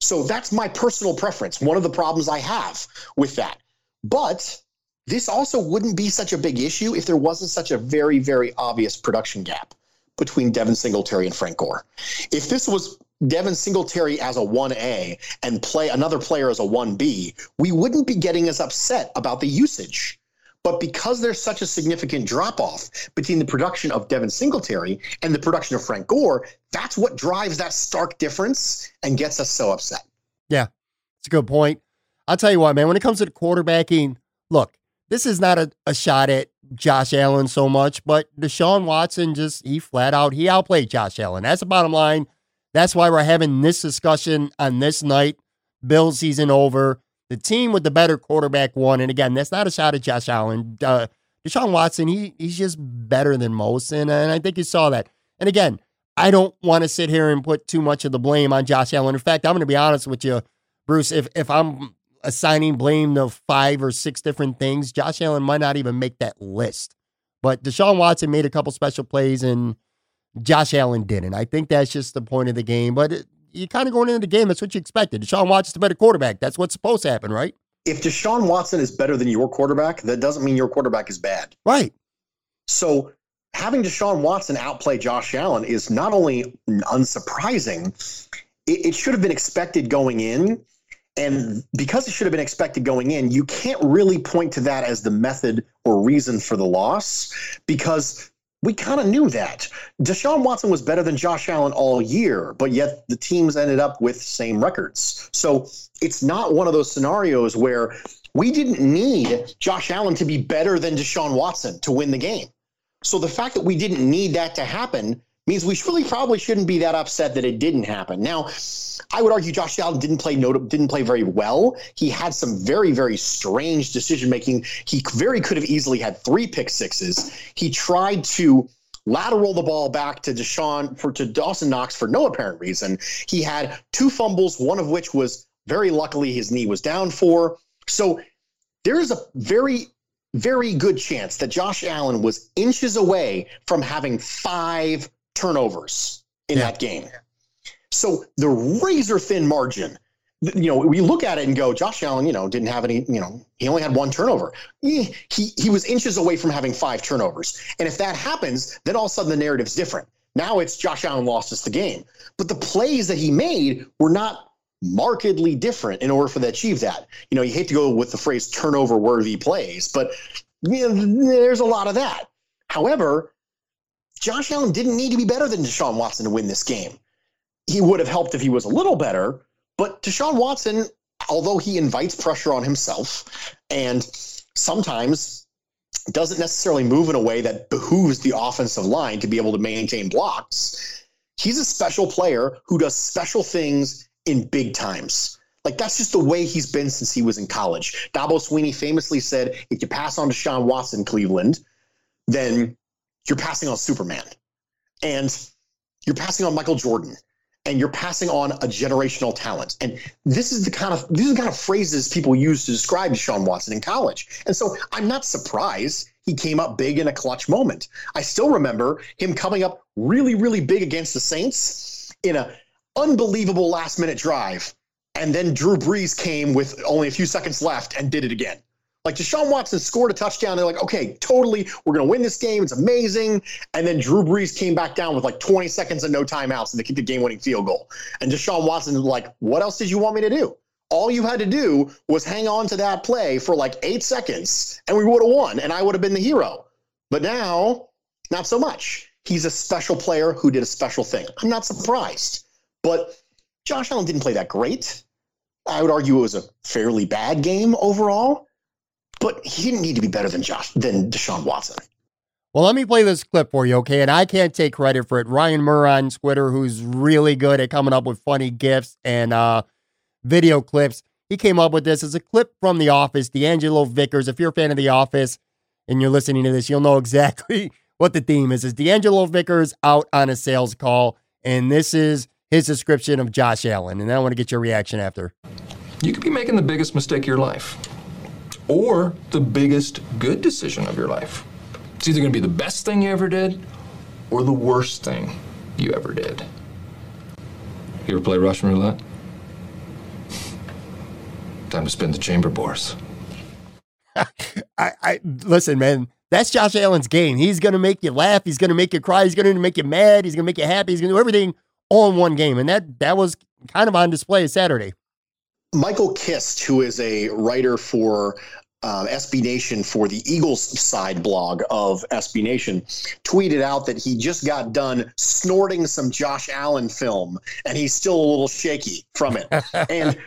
So that's my personal preference. One of the problems I have with that. But this also wouldn't be such a big issue if there wasn't such a very, very obvious production gap between Devin Singletary and Frank Gore. If this was Devin Singletary as a 1A and play another player as a 1B, we wouldn't be getting as upset about the usage. But because there's such a significant drop off between the production of Devin Singletary and the production of Frank Gore, that's what drives that stark difference and gets us so upset. Yeah, it's a good point. I'll tell you what, man, when it comes to quarterbacking, look, this is not a, a shot at Josh Allen so much, but Deshaun Watson just, he flat out, he outplayed Josh Allen. That's the bottom line. That's why we're having this discussion on this night. Bill season over. The team with the better quarterback won. And again, that's not a shot at Josh Allen. Uh, Deshaun Watson, he he's just better than most. And, and I think you saw that. And again, I don't want to sit here and put too much of the blame on Josh Allen. In fact, I'm going to be honest with you, Bruce. If if I'm assigning blame to five or six different things, Josh Allen might not even make that list. But Deshaun Watson made a couple special plays and Josh Allen didn't. I think that's just the point of the game. But it, you kind of going into the game, that's what you expected. Deshaun Watson's a better quarterback. That's what's supposed to happen, right? If Deshaun Watson is better than your quarterback, that doesn't mean your quarterback is bad. Right. So having Deshaun Watson outplay Josh Allen is not only unsurprising, it, it should have been expected going in. And because it should have been expected going in, you can't really point to that as the method or reason for the loss because we kind of knew that. Deshaun Watson was better than Josh Allen all year, but yet the teams ended up with same records. So it's not one of those scenarios where we didn't need Josh Allen to be better than Deshaun Watson to win the game. So the fact that we didn't need that to happen means we really probably shouldn't be that upset that it didn't happen. Now, I would argue Josh Allen didn't play not- didn't play very well. He had some very very strange decision making. He very could have easily had three pick sixes. He tried to lateral the ball back to Deshaun for to Dawson Knox for no apparent reason. He had two fumbles, one of which was very luckily his knee was down for. So there is a very very good chance that Josh Allen was inches away from having five turnovers in yeah. that game. So the razor thin margin, you know, we look at it and go, Josh Allen, you know, didn't have any, you know, he only had one turnover. He, he, he was inches away from having five turnovers. And if that happens, then all of a sudden the narrative's different. Now it's Josh Allen lost us the game. But the plays that he made were not markedly different in order for to achieve that. You know, you hate to go with the phrase turnover worthy plays, but you know, there's a lot of that. However, Josh Allen didn't need to be better than Deshaun Watson to win this game. he would have helped if he was a little better. But Deshaun Watson, although he invites pressure on himself and sometimes doesn't necessarily move in a way that behooves the offensive line to be able to maintain blocks, he's a special player who does special things in big times. Like that's just the way he's been since he was in college. Dabo Swinney famously said, if you pass on Deshaun Watson, Cleveland, then you're passing on Superman. And you're passing on Michael Jordan and you're passing on a generational talent. And this is the kind of these are the kind of phrases people use to describe Deshaun Watson in college. And so I'm not surprised he came up big in a clutch moment. I still remember him coming up really, really big against the Saints in an unbelievable last minute drive. And then Drew Brees came with only a few seconds left and did it again. Like Deshaun Watson scored a touchdown. They're like, okay, totally, we're going to win this game. It's amazing. And then Drew Brees came back down with like 20 seconds and no timeouts and they kicked the game winning field goal. And Deshaun Watson like, what else did you want me to do? All you had to do was hang on to that play for like eight seconds and we would have won and I would have been the hero. But now, not so much. He's a special player who did a special thing. I'm not surprised. But Josh Allen didn't play that great. I would argue it was a fairly bad game overall but he didn't need to be better than Josh than Deshaun Watson. Well, let me play this clip for you, okay? And I can't take credit for it. Ryan Murr on Twitter, who's really good at coming up with funny gifs and uh, video clips, he came up with this. as a clip from The Office, D'Angelo Vickers. If you're a fan of The Office and you're listening to this, you'll know exactly what the theme is. Is D'Angelo Vickers out on a sales call, and this is his description of Josh Allen. And I want to get your reaction after. You could be making the biggest mistake of your life or the biggest good decision of your life. It's either going to be the best thing you ever did or the worst thing you ever did. You ever play Russian roulette? Time to spin the chamber bores. I, I listen, man. That's Josh Allen's game. He's gonna make you laugh. He's gonna make you cry. He's gonna make you mad. He's gonna make you happy. He's gonna do everything all in one game, and that that was kind of on display Saturday. Michael Kist, who is a writer for uh, SB Nation for the Eagles side blog of SB Nation tweeted out that he just got done snorting some Josh Allen film and he's still a little shaky from it. and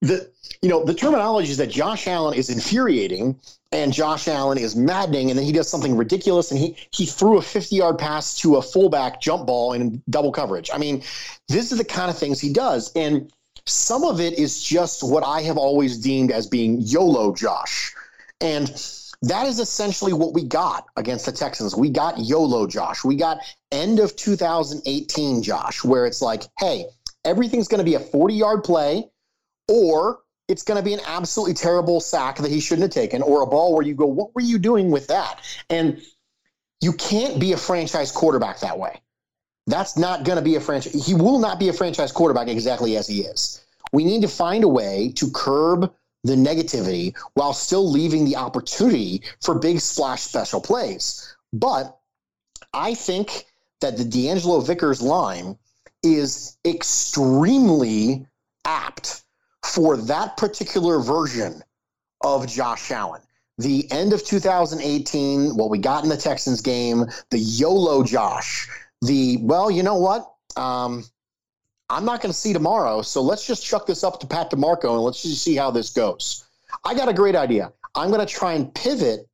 the you know the terminology is that Josh Allen is infuriating and Josh Allen is maddening and then he does something ridiculous and he he threw a 50 yard pass to a fullback jump ball in double coverage. I mean, this is the kind of things he does and some of it is just what I have always deemed as being YOLO Josh. And that is essentially what we got against the Texans. We got YOLO Josh. We got end of 2018 Josh, where it's like, hey, everything's going to be a 40 yard play, or it's going to be an absolutely terrible sack that he shouldn't have taken, or a ball where you go, what were you doing with that? And you can't be a franchise quarterback that way. That's not going to be a franchise. He will not be a franchise quarterback exactly as he is. We need to find a way to curb the negativity while still leaving the opportunity for big splash special plays. But I think that the D'Angelo Vickers line is extremely apt for that particular version of Josh Allen. The end of 2018, what we got in the Texans game, the YOLO Josh the well, you know what? Um, I'm not going to see tomorrow, so let's just chuck this up to Pat DiMarco and let's just see how this goes. I got a great idea. I'm going to try and pivot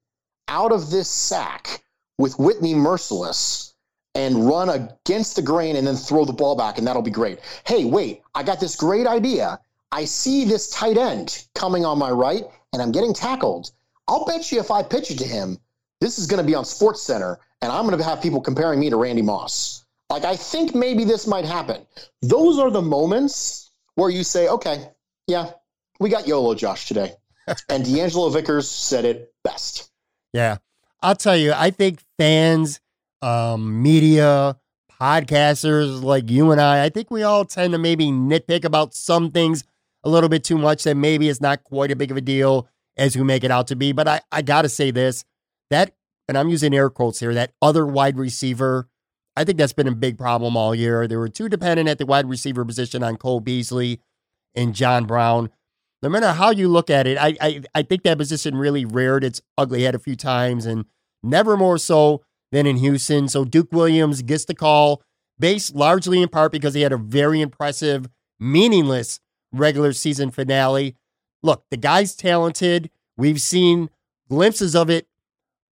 out of this sack with Whitney Mercilus and run against the grain and then throw the ball back, and that'll be great. Hey, wait, I got this great idea. I see this tight end coming on my right, and I'm getting tackled. I'll bet you if I pitch it to him, this is going to be on Sports Center, and I'm going to have people comparing me to Randy Moss. Like, I think maybe this might happen. Those are the moments where you say, okay, yeah, we got YOLO Josh today. and D'Angelo Vickers said it best. Yeah. I'll tell you, I think fans, um, media, podcasters like you and I, I think we all tend to maybe nitpick about some things a little bit too much that maybe it's not quite a big of a deal as we make it out to be. But I, I got to say this that and I'm using air quotes here, that other wide receiver, I think that's been a big problem all year. They were too dependent at the wide receiver position on Cole Beasley and John Brown. No matter how you look at it, I, I, I think that position really reared its ugly head a few times and never more so than in Houston. So Duke Williams gets the call based largely in part because he had a very impressive, meaningless regular season finale. Look, the guy's talented. We've seen glimpses of it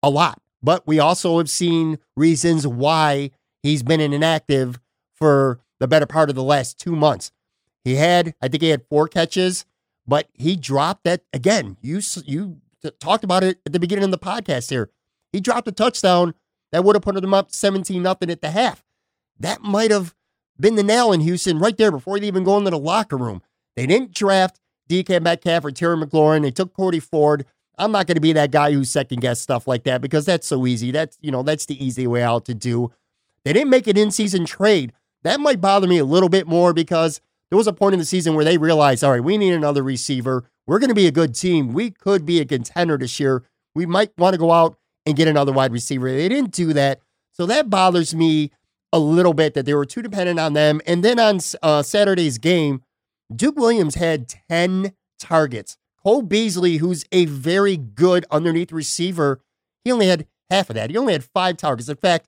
a lot, but we also have seen reasons why he's been inactive for the better part of the last two months. He had, I think he had four catches, but he dropped that again. You you talked about it at the beginning of the podcast here. He dropped a touchdown that would have put them up 17 nothing at the half. That might have been the nail in Houston right there before they even go into the locker room. They didn't draft DK Metcalf or Terry McLaurin. They took Cody Ford. I'm not going to be that guy who second guess stuff like that because that's so easy. That's, you know, that's the easy way out to do. They didn't make an in season trade. That might bother me a little bit more because there was a point in the season where they realized, all right, we need another receiver. We're going to be a good team. We could be a contender this year. We might want to go out and get another wide receiver. They didn't do that. So that bothers me a little bit that they were too dependent on them. And then on uh, Saturday's game, Duke Williams had 10 targets. Cole Beasley, who's a very good underneath receiver, he only had half of that. He only had five targets. In fact,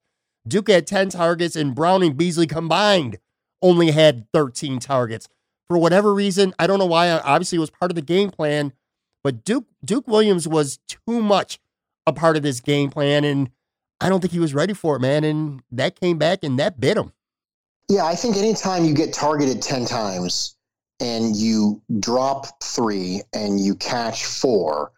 Duke had 10 targets, and Brown and Beasley combined only had 13 targets. For whatever reason, I don't know why. Uh, obviously, it was part of the game plan, but Duke Duke Williams was too much a part of this game plan, and I don't think he was ready for it, man. And that came back and that bit him. Yeah, I think anytime you get targeted 10 times and you drop three and you catch four,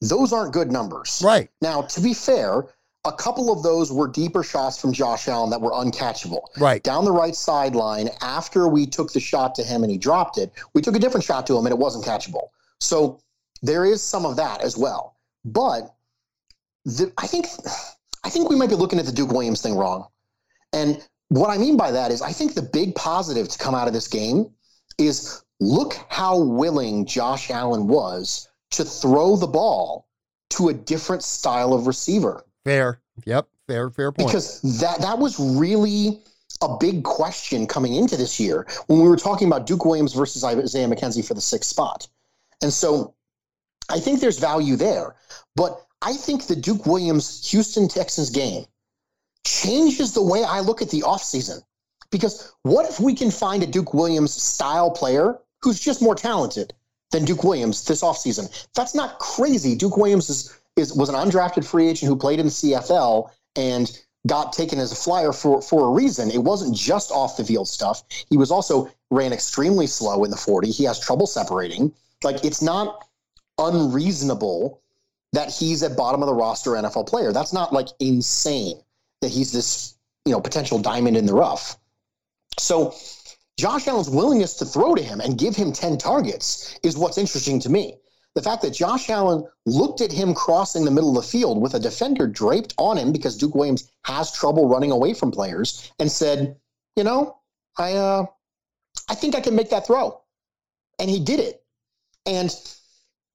those aren't good numbers. Right. Now, to be fair, a couple of those were deeper shots from Josh Allen that were uncatchable. Right. Down the right sideline, after we took the shot to him and he dropped it, we took a different shot to him and it wasn't catchable. So there is some of that as well. But the, I think I think we might be looking at the Duke Williams thing wrong. And what I mean by that is I think the big positive to come out of this game is look how willing Josh Allen was to throw the ball to a different style of receiver. Fair. Yep. Fair, fair point. Because that that was really a big question coming into this year when we were talking about Duke Williams versus Isaiah McKenzie for the sixth spot. And so I think there's value there. But I think the Duke Williams Houston Texans game changes the way I look at the offseason. Because what if we can find a Duke Williams style player who's just more talented than Duke Williams this offseason? That's not crazy. Duke Williams is, is was an undrafted free agent who played in the CFL and got taken as a flyer for, for a reason. It wasn't just off the field stuff. He was also ran extremely slow in the 40. He has trouble separating. Like it's not unreasonable that he's a bottom of the roster NFL player. That's not like insane that he's this, you know, potential diamond in the rough. So Josh Allen's willingness to throw to him and give him 10 targets is what's interesting to me. The fact that Josh Allen looked at him crossing the middle of the field with a defender draped on him because Duke Williams has trouble running away from players and said, you know, I uh I think I can make that throw. And he did it. And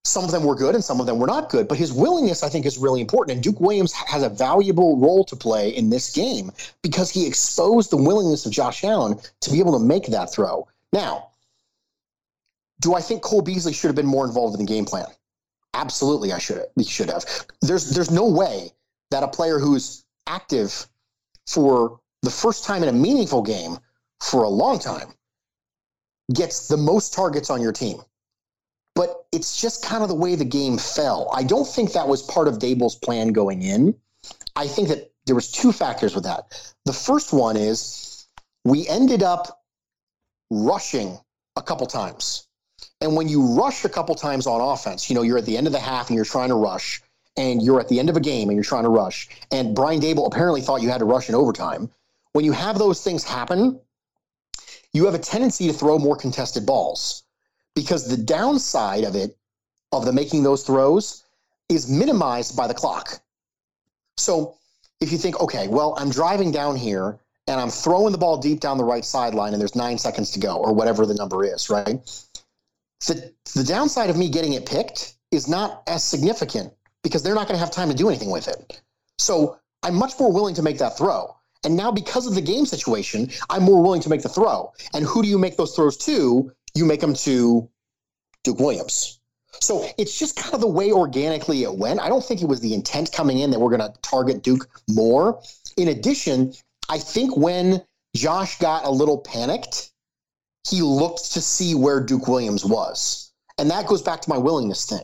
some of them were good and some of them were not good, but his willingness, I think, is really important. And Duke Williams has a valuable role to play in this game because he exposed the willingness of Josh Allen to be able to make that throw. Now, do I think Cole Beasley should have been more involved in the game plan? Absolutely, I should have. He should have. There's there's no way that a player who's active for the first time in a meaningful game for a long time gets the most targets on your team but it's just kind of the way the game fell. I don't think that was part of Daboll's plan going in. I think that there was two factors with that. The first one is we ended up rushing a couple times. And when you rush a couple times on offense, you know, you're at the end of the half and you're trying to rush, and you're at the end of a game and you're trying to rush, and Brian Daboll apparently thought you had to rush in overtime. When you have those things happen, you have a tendency to throw more contested balls because the downside of it, of the making those throws, is minimized by the clock. So if you think, okay, well, I'm driving down here and I'm throwing the ball deep down the right sideline and there's nine seconds to go, or whatever the number is, right? The, the downside of me getting it picked is not as significant because they're not going to have time to do anything with it. So I'm much more willing to make that throw. And now, because of the game situation, I'm more willing to make the throw. And who do you make those throws to? you make them to Duke Williams. So it's just kind of the way organically it went. I don't think it was the intent coming in that we're going to target Duke more. In addition, I think when Josh got a little panicked, he looked to see where Duke Williams was. And that goes back to my willingness thing.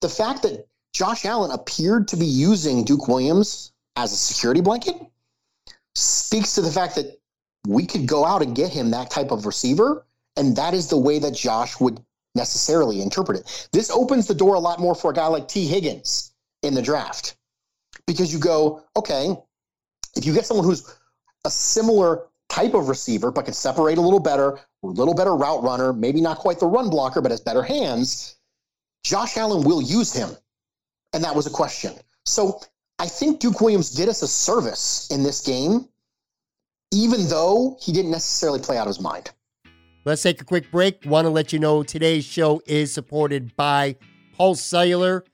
The fact that Josh Allen appeared to be using Duke Williams as a security blanket speaks to the fact that we could go out and get him that type of receiver. And that is the way that Josh would necessarily interpret it. This opens the door a lot more for a guy like Tee Higgins in the draft because you go, okay, if you get someone who's a similar type of receiver, but can separate a little better, a little better route runner, maybe not quite the run blocker, but has better hands, Josh Allen will use him. And that was a question. So I think Duke Williams did us a service in this game, even though he didn't necessarily play out of his mind. Let's take a quick break. Want to let you know today's show is supported by Pulse Cellular.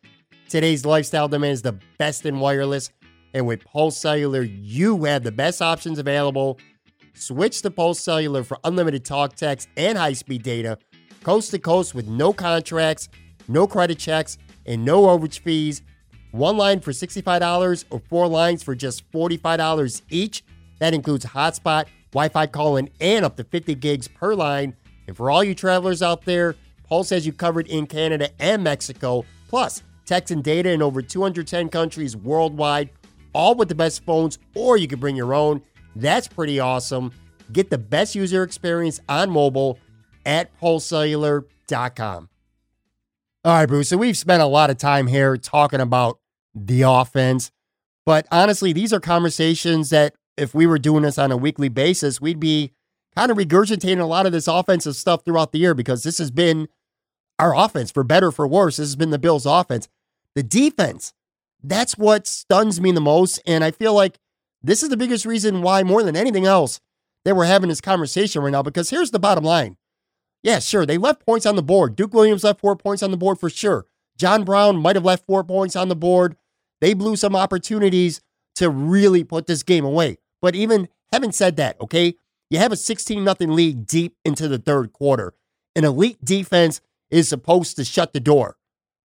Today's lifestyle demands the best in wireless. And with Pulse Cellular, you have the best options available. Switch to Pulse Cellular for unlimited talk, text, and high speed data, coast to coast with no contracts, no credit checks, and no overage fees. One line for $65 or four lines for just $45 each. That includes hotspot Wi Fi calling, and up to 50 gigs per line. And for all you travelers out there, Pulse has you covered in Canada and Mexico, plus text and data in over 210 countries worldwide, all with the best phones, or you can bring your own. That's pretty awesome. Get the best user experience on mobile at pulsecellular.com. All right, Bruce. So we've spent a lot of time here talking about the offense. But honestly, these are conversations that if we were doing this on a weekly basis, we'd be kind of regurgitating a lot of this offensive stuff throughout the year because this has been our offense, for better for worse. This has been the Bills' offense. The defense, that's what stuns me the most. And I feel like this is the biggest reason why, more than anything else, that we're having this conversation right now. Because here's the bottom line. Yeah, sure, they left points on the board. Duke Williams left four points on the board for sure. John Brown might have left four points on the board. They blew some opportunities to really put this game away. But even having said that, okay, you have a 16 0 lead deep into the third quarter. An elite defense is supposed to shut the door.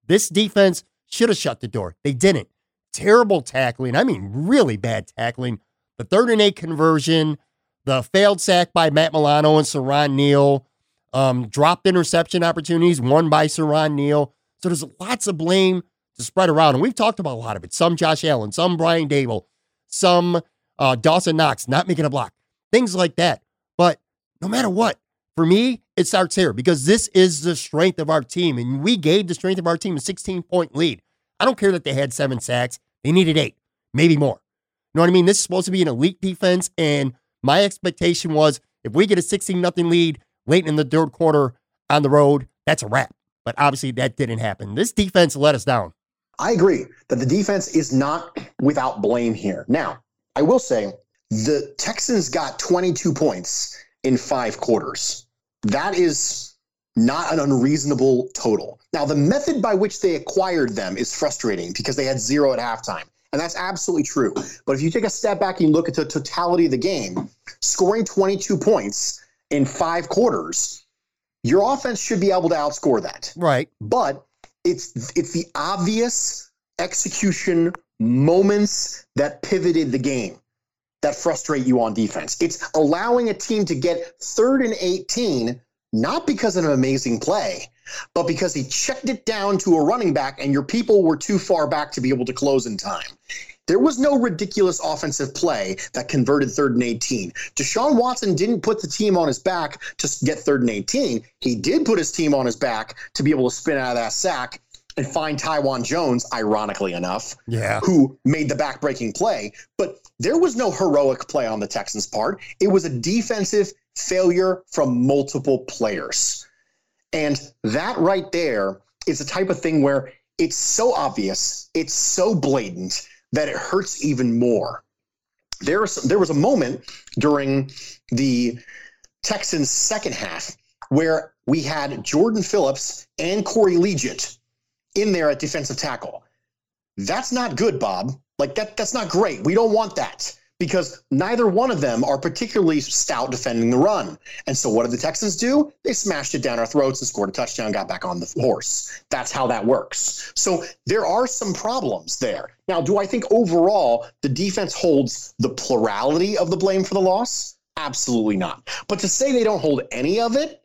This defense should have shut the door. They didn't. Terrible tackling. I mean, really bad tackling. The third and eight conversion, the failed sack by Matt Milano and Siran Neal, um, dropped interception opportunities won by Siran Neal. So there's lots of blame to spread around. And we've talked about a lot of it. Some Josh Allen, some Brian Daboll, some uh, Dawson Knox not making a block, things like that. But no matter what, for me, it starts here because this is the strength of our team. And we gave the strength of our team a 16 point lead. I don't care that they had seven sacks, they needed eight, maybe more. You know what I mean? This is supposed to be an elite defense. And my expectation was if we get a 16 nothing lead late in the third quarter on the road, that's a wrap. But obviously, that didn't happen. This defense let us down. I agree that the defense is not without blame here. Now, I will say the Texans got 22 points in five quarters. That is not an unreasonable total. Now, the method by which they acquired them is frustrating because they had zero at halftime. And that's absolutely true. But if you take a step back and look at the totality of the game, scoring 22 points in five quarters, your offense should be able to outscore that. Right. But it's it's the obvious execution moments that pivoted the game that frustrate you on defense. It's allowing a team to get third and 18, not because of an amazing play, but because he checked it down to a running back and your people were too far back to be able to close in time. There was no ridiculous offensive play that converted third and 18. Deshaun Watson didn't put the team on his back to get third and 18. He did put his team on his back to be able to spin out of that sack and find Taiwan Jones, ironically enough, yeah. who made the backbreaking play. But there was no heroic play on the Texans' part. It was a defensive failure from multiple players. And that right there is the type of thing where it's so obvious, it's so blatant that it hurts even more. There was, there was a moment during the Texans' second half where we had Jordan Phillips and Corey Liuget in there at defensive tackle. That's not good, Bob. Like that that's not great. We don't want that because neither one of them are particularly stout defending the run. And so what did the Texans do? They smashed it down our throats and scored a touchdown, got back on the horse. That's how that works. So there are some problems there. Now, do I think overall the defense holds the plurality of the blame for the loss? Absolutely not. But to say they don't hold any of it,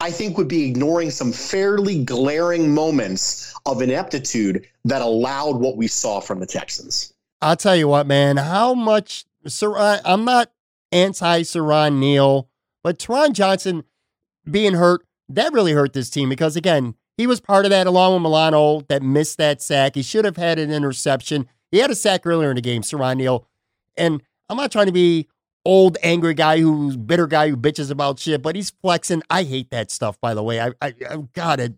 I think would be ignoring some fairly glaring moments of ineptitude that allowed what we saw from the Texans. I'll tell you what, man, how much Sir, I'm not anti Siran Neal, but Taron Johnson being hurt, that really hurt this team because again, he was part of that along with Milano that missed that sack. He should have had an interception. He had a sack earlier in the game, Siran Neal. And I'm not trying to be old angry guy who's bitter guy who bitches about shit, but he's flexing. I hate that stuff, by the way. I, I, I God, it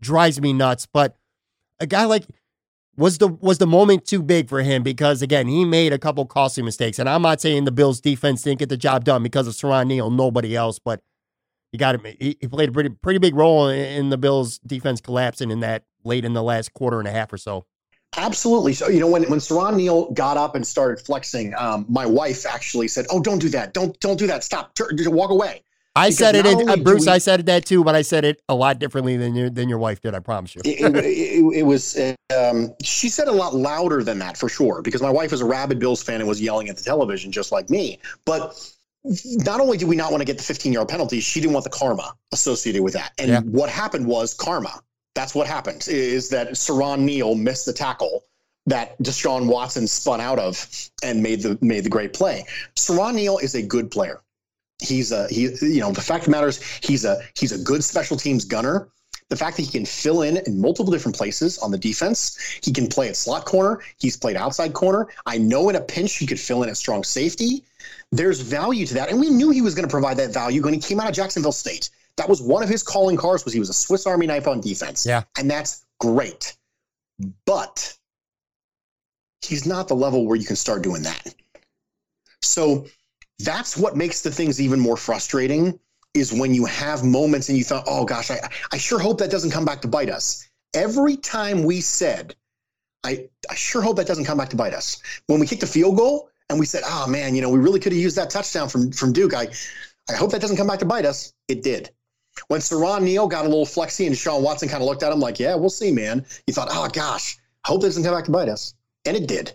drives me nuts. But a guy like was the was the moment too big for him because again he made a couple costly mistakes, and I'm not saying the Bills defense didn't get the job done because of Siran Neal, nobody else, but he got him. He, he played a pretty pretty big role in, in the Bills defense collapsing in that late in the last quarter and a half or so. Absolutely. So, you know, when, when Siran Neal got up and started flexing, um, my wife actually said, Oh, don't do that. Don't, don't do that. Stop. Turn, walk away. I because said it, in, uh, Bruce. We, I said that too, but I said it a lot differently than your than your wife did. I promise you. it, it, it, was. Um, she said a lot louder than that for sure, because my wife is a rabid Bills fan and was yelling at the television just like me. But not only did we not want to get the 15 yard penalty, she didn't want the karma associated with that. And yeah. what happened was karma. That's what happened. Is that Siran Neal missed the tackle that Deshaun Watson spun out of and made the made the great play. Siran Neal is a good player. He's a he you know the fact of the matter is he's a he's a good special teams gunner. The fact that he can fill in in multiple different places on the defense, he can play at slot corner. He's played outside corner. I know in a pinch he could fill in at strong safety. There's value to that, and we knew he was going to provide that value when he came out of Jacksonville State. That was one of his calling cards. Was he was a Swiss Army knife on defense? Yeah, and that's great. But he's not the level where you can start doing that. So that's what makes the things even more frustrating is when you have moments and you thought, oh gosh, I, I sure hope that doesn't come back to bite us. Every time we said, I, I sure hope that doesn't come back to bite us. When we kicked a field goal and we said, oh man, you know, we really could have used that touchdown from, from Duke. I, I hope that doesn't come back to bite us. It did. When Siran Neal got a little flexy and Sean Watson kind of looked at him like, yeah, we'll see, man. You thought, oh gosh, hope that doesn't come back to bite us. And it did.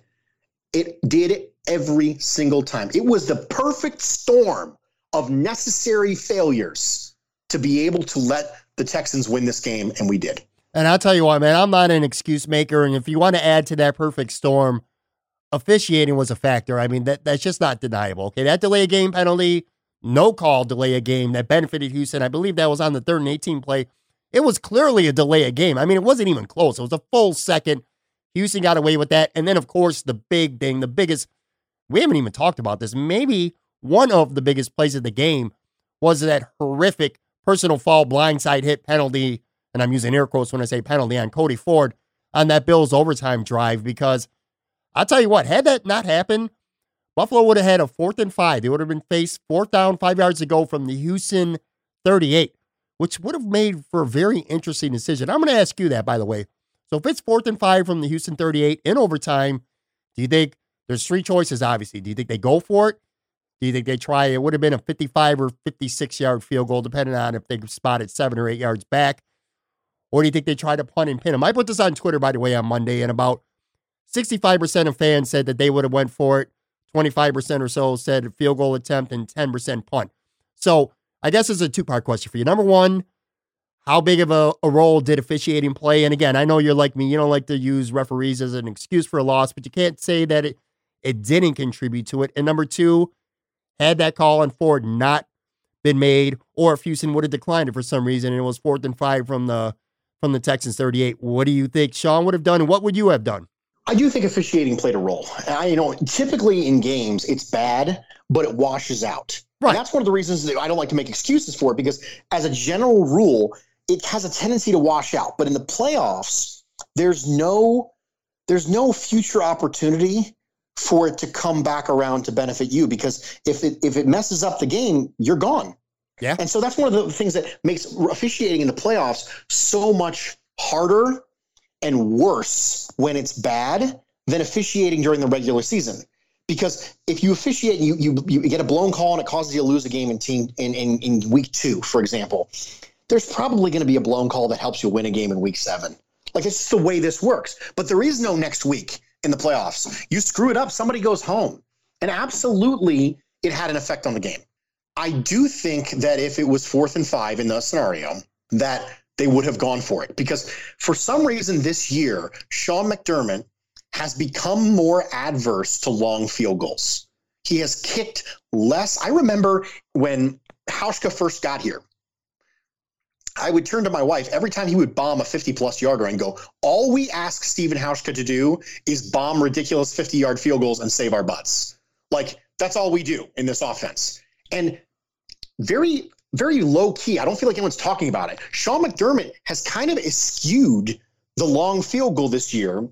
It did every single time. It was the perfect storm of necessary failures to be able to let the Texans win this game, and we did. And I'll tell you what, man, I'm not an excuse maker. And if you want to add to that perfect storm, officiating was a factor. I mean, that that's just not deniable. Okay. That delay a game penalty, no call delay a game that benefited Houston. I believe that was on the third and 18 play. It was clearly a delay a game. I mean, it wasn't even close. It was a full second Houston got away with that. And then, of course, the big thing, the biggest, we haven't even talked about this. Maybe one of the biggest plays of the game was that horrific personal foul blindside hit penalty. And I'm using air quotes when I say penalty on Cody Ford on that Bills overtime drive because I'll tell you what, had that not happened, Buffalo would have had a fourth and five. They would have been faced fourth down, five yards to go from the Houston 38, which would have made for a very interesting decision. I'm going to ask you that, by the way. So if it's fourth and five from the Houston 38 in overtime, do you think there's three choices, obviously? Do you think they go for it? Do you think they try? It would have been a 55 or 56 yard field goal, depending on if they spot it seven or eight yards back. Or do you think they try to punt and pin him? I put this on Twitter, by the way, on Monday, and about 65% of fans said that they would have went for it. 25% or so said field goal attempt and 10% punt. So I guess it's a two part question for you. Number one, how big of a, a, role did officiating play? And again, I know you're like me, you don't like to use referees as an excuse for a loss, but you can't say that it, it didn't contribute to it. And number two, had that call on Ford not been made, or if Houston would have declined it for some reason and it was fourth and five from the from the Texans 38, what do you think Sean would have done and what would you have done? I do think officiating played a role. I, you know, typically in games it's bad, but it washes out. Right. And that's one of the reasons that I don't like to make excuses for it because, as a general rule, it has a tendency to wash out. But in the playoffs, there's no there's no future opportunity for it to come back around to benefit you because if it if it messes up the game, you're gone. Yeah. And so that's one of the things that makes officiating in the playoffs so much harder and worse when it's bad than officiating during the regular season. Because if you officiate, you you you get a blown call and it causes you to lose a game in team in in, in week two, for example there's probably going to be a blown call that helps you win a game in week seven. Like it's just the way this works. But there is no next week in the playoffs. You screw it up, somebody goes home. And absolutely, it had an effect on the game. I do think that if it was fourth and five in the scenario, that they would have gone for it because for some reason this year, Sean McDermott has become more adverse to long field goals. He has kicked less. I remember when Hauschka first got here, I would turn to my wife every time he would bomb a 50 plus yarder and go, All we ask Stephen Hauschka to do is bomb ridiculous 50 yard field goals and save our butts. Like, that's all we do in this offense. And very, very low key. I don't feel like anyone's talking about it. Sean McDermott has kind of eschewed the long field goal this year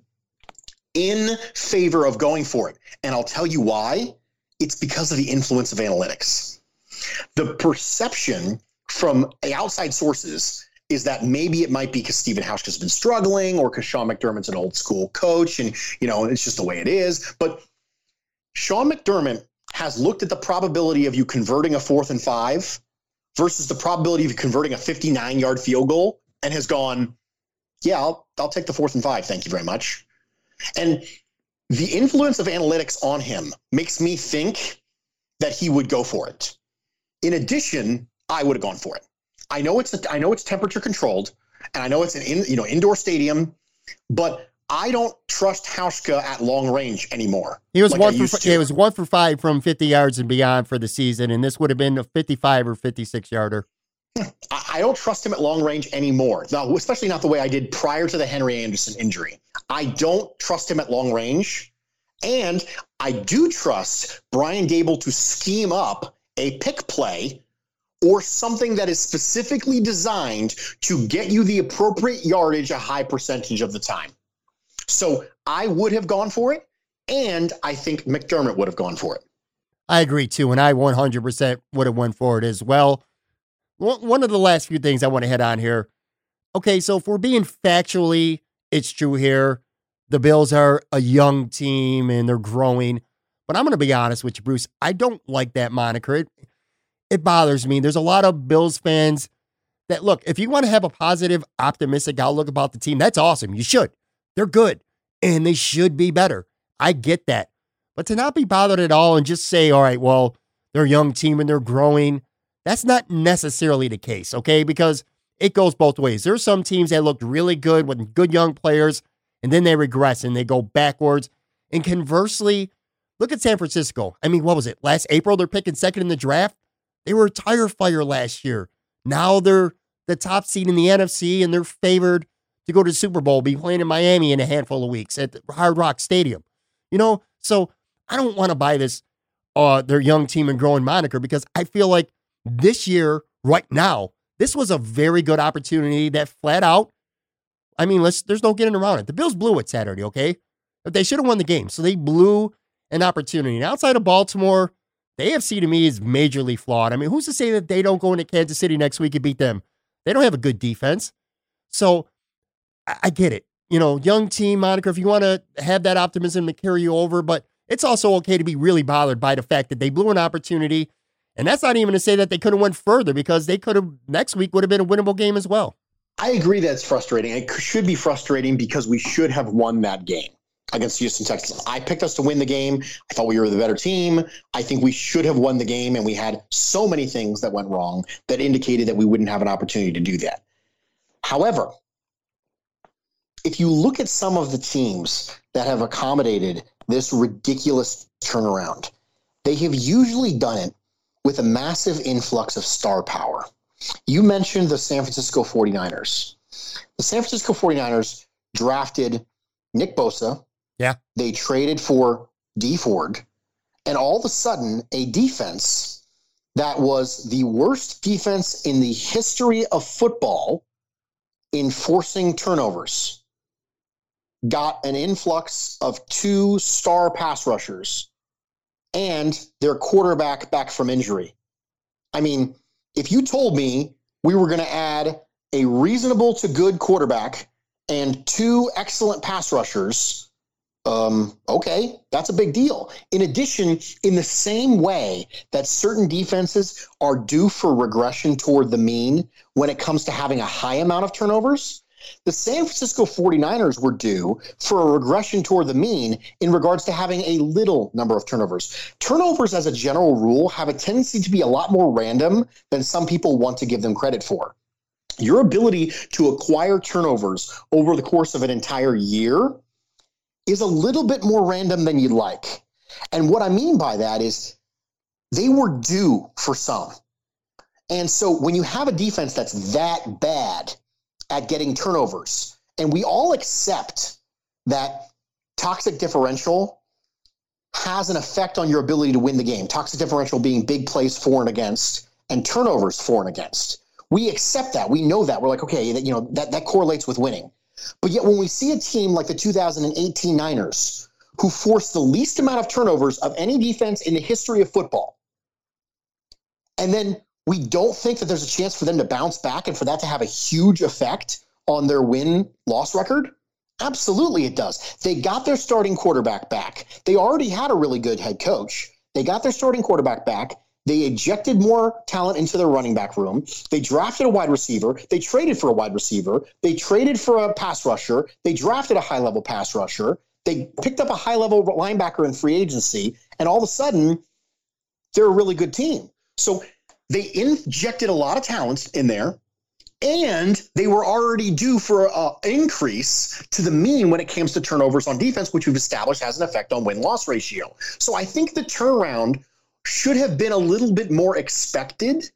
in favor of going for it. And I'll tell you why. It's because of the influence of analytics. The perception from outside sources is that maybe it might be because Stephen Hauschka has been struggling or because Sean McDermott's an old school coach and, you know, it's just the way it is. But Sean McDermott has looked at the probability of you converting a fourth and five versus the probability of converting a 59 yard field goal and has gone, yeah, I'll, I'll take the fourth and five. Thank you very much. And the influence of analytics on him makes me think that he would go for it. In addition, I would have gone for it. I know it's a, I know it's temperature controlled, and I know it's an in, you know indoor stadium, but I don't trust Hauschka at long range anymore. He was like one for it was one for five from 50 yards and beyond for the season, and this would have been a 55 or 56 yarder. Hmm. I don't trust him at long range anymore. Now, especially not the way I did prior to the Henry Anderson injury. I don't trust him at long range. And I do trust Brian Daboll to scheme up a pick play or something that is specifically designed to get you the appropriate yardage a high percentage of the time. So I would have gone for it, and I think McDermott would have gone for it. I agree too, and I 100% would have went for it as well. One of the last few things I want to hit on here. Okay, so if we're being factually, it's true here. The Bills are a young team and they're growing. But I'm going to be honest with you, Bruce. I don't like that moniker. It, it bothers me. There's a lot of Bills fans that look, if you want to have a positive, optimistic outlook about the team, that's awesome. You should. They're good and they should be better. I get that. But to not be bothered at all and just say, all right, well, they're a young team and they're growing, that's not necessarily the case, okay? Because it goes both ways. There's some teams that looked really good with good young players and then they regress and they go backwards. And conversely, look at San Francisco. I mean, what was it? Last April, they're picking second in the draft. They were a tire fire last year. Now they're the top seed in the NFC and they're favored to go to the Super Bowl, be playing in Miami in a handful of weeks at Hard Rock Stadium. You know, so I don't want to buy this uh their young team and growing moniker because I feel like this year, right now, this was a very good opportunity that flat out. I mean, let's there's no getting around it. The Bills blew it Saturday, okay? But they should have won the game. So they blew an opportunity. And outside of Baltimore, the AFC to me is majorly flawed. I mean, who's to say that they don't go into Kansas City next week and beat them? They don't have a good defense. So I, I get it. You know, young team Monica, if you want to have that optimism to carry you over, but it's also okay to be really bothered by the fact that they blew an opportunity. And that's not even to say that they could have went further because they could have next week would have been a winnable game as well. I agree that's frustrating. It should be frustrating because we should have won that game against Houston Texans. I picked us to win the game. I thought we were the better team. I think we should have won the game, and we had so many things that went wrong that indicated that we wouldn't have an opportunity to do that. However, if you look at some of the teams that have accommodated this ridiculous turnaround, they have usually done it with a massive influx of star power. You mentioned the San Francisco 49ers. The San Francisco 49ers drafted Nick Bosa. Yeah. They traded for Dee Ford. And all of a sudden, a defense that was the worst defense in the history of football in forcing turnovers got an influx of two star pass rushers and their quarterback back from injury. I mean, if you told me we were going to add a reasonable to good quarterback and two excellent pass rushers, um, okay, that's a big deal. In addition, in the same way that certain defenses are due for regression toward the mean when it comes to having a high amount of turnovers, The San Francisco 49ers were due for a regression toward the mean in regards to having a little number of turnovers. Turnovers, as a general rule, have a tendency to be a lot more random than some people want to give them credit for. Your ability to acquire turnovers over the course of an entire year is a little bit more random than you'd like. And what I mean by that is they were due for some. And so when you have a defense that's that bad at getting turnovers, and we all accept that toxic differential has an effect on your ability to win the game. Toxic differential being big plays for and against, and turnovers for and against. We accept that. We know that. We're like, okay, that, you know, that, that correlates with winning. But yet when we see a team like the 2018 Niners, who forced the least amount of turnovers of any defense in the history of football, and then we don't think that there's a chance for them to bounce back and for that to have a huge effect on their win loss record? Absolutely, it does. They got their starting quarterback back. They already had a really good head coach. They got their starting quarterback back. They ejected more talent into their running back room. They drafted a wide receiver. They traded for a wide receiver. They traded for a pass rusher. They drafted a high level pass rusher. They picked up a high level linebacker in free agency. And all of a sudden, they're a really good team. So they injected a lot of talent in there and they were already due for an increase to the mean when it comes to turnovers on defense, which we've established has an effect on win loss ratio. So I think the turnaround should have been a little bit more expected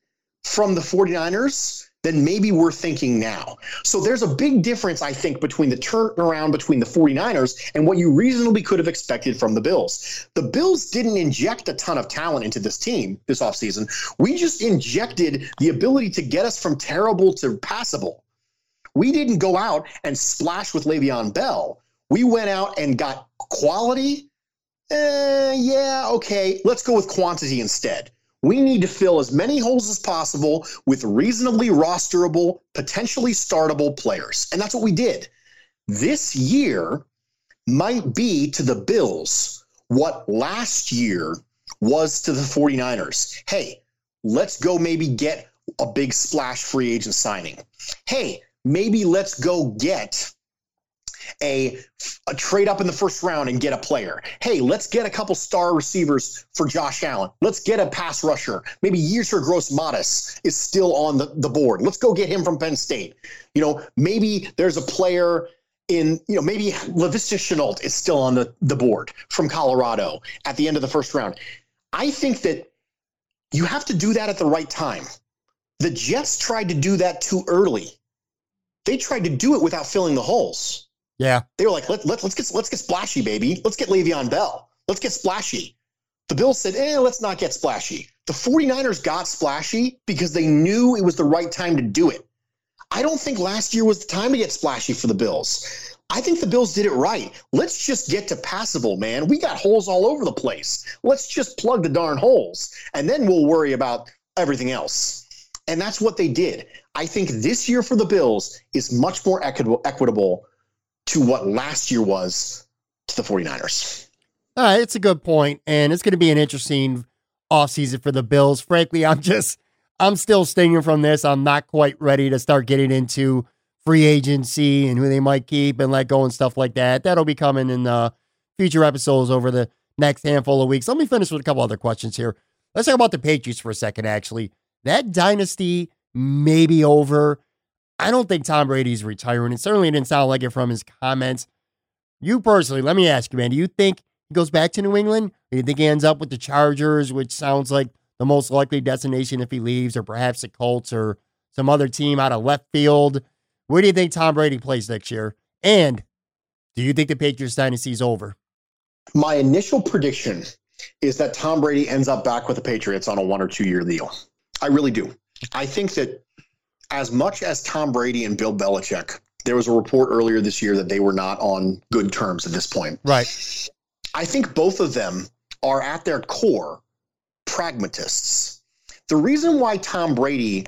from the 49ers than maybe we're thinking now. So there's a big difference, I think, between the turnaround between the 49ers and what you reasonably could have expected from the Bills. The Bills didn't inject a ton of talent into this team this offseason. We just injected the ability to get us from terrible to passable. We didn't go out and splash with Le'Veon Bell. We went out and got quality. Eh, yeah, okay. Let's go with quantity instead. We need to fill as many holes as possible with reasonably rosterable, potentially startable players. And that's what we did. This year might be to the Bills what last year was to the 49ers. Hey, let's go maybe get a big splash free agent signing. Hey, maybe let's go get a, a trade up in the first round and get a player. Hey, let's get a couple star receivers for Josh Allen. Let's get a pass rusher. Maybe Yetur Gross-Matos is still on the, the board. Let's go get him from Penn State. You know, maybe there's a player in, you know, maybe Laviska Shenault is still on the, the board from Colorado at the end of the first round. I think that you have to do that at the right time. The Jets tried to do that too early. They tried to do it without filling the holes. Yeah. They were like, let, let, let's get let's get splashy, baby. Let's get Le'Veon Bell. Let's get splashy. The Bills said, eh, let's not get splashy. The 49ers got splashy because they knew it was the right time to do it. I don't think last year was the time to get splashy for the Bills. I think the Bills did it right. Let's just get to passable, man. We got holes all over the place. Let's just plug the darn holes, and then we'll worry about everything else. And that's what they did. I think this year for the Bills is much more equitable, equitable to what last year was to the 49ers. All right, it's a good point, and it's going to be an interesting offseason for the Bills. Frankly, I'm just I'm still stinging from this. I'm not quite ready to start getting into free agency and who they might keep and let go and stuff like that. That'll be coming in the future episodes over the next handful of weeks. Let me finish with a couple other questions here. Let's talk about the Patriots for a second, actually. That dynasty may be over. I don't think Tom Brady's retiring. It certainly didn't sound like it from his comments. You personally, let me ask you, man, do you think he goes back to New England? Do you think he ends up with the Chargers, which sounds like the most likely destination if he leaves, or perhaps the Colts or some other team out of left field? Where do you think Tom Brady plays next year? And do you think the Patriots dynasty is over? My initial prediction is that Tom Brady ends up back with the Patriots on a one or two year deal. I really do. I think that as much as Tom Brady and Bill Belichick, there was a report earlier this year that they were not on good terms at this point. Right. I think both of them are at their core pragmatists. The reason why Tom Brady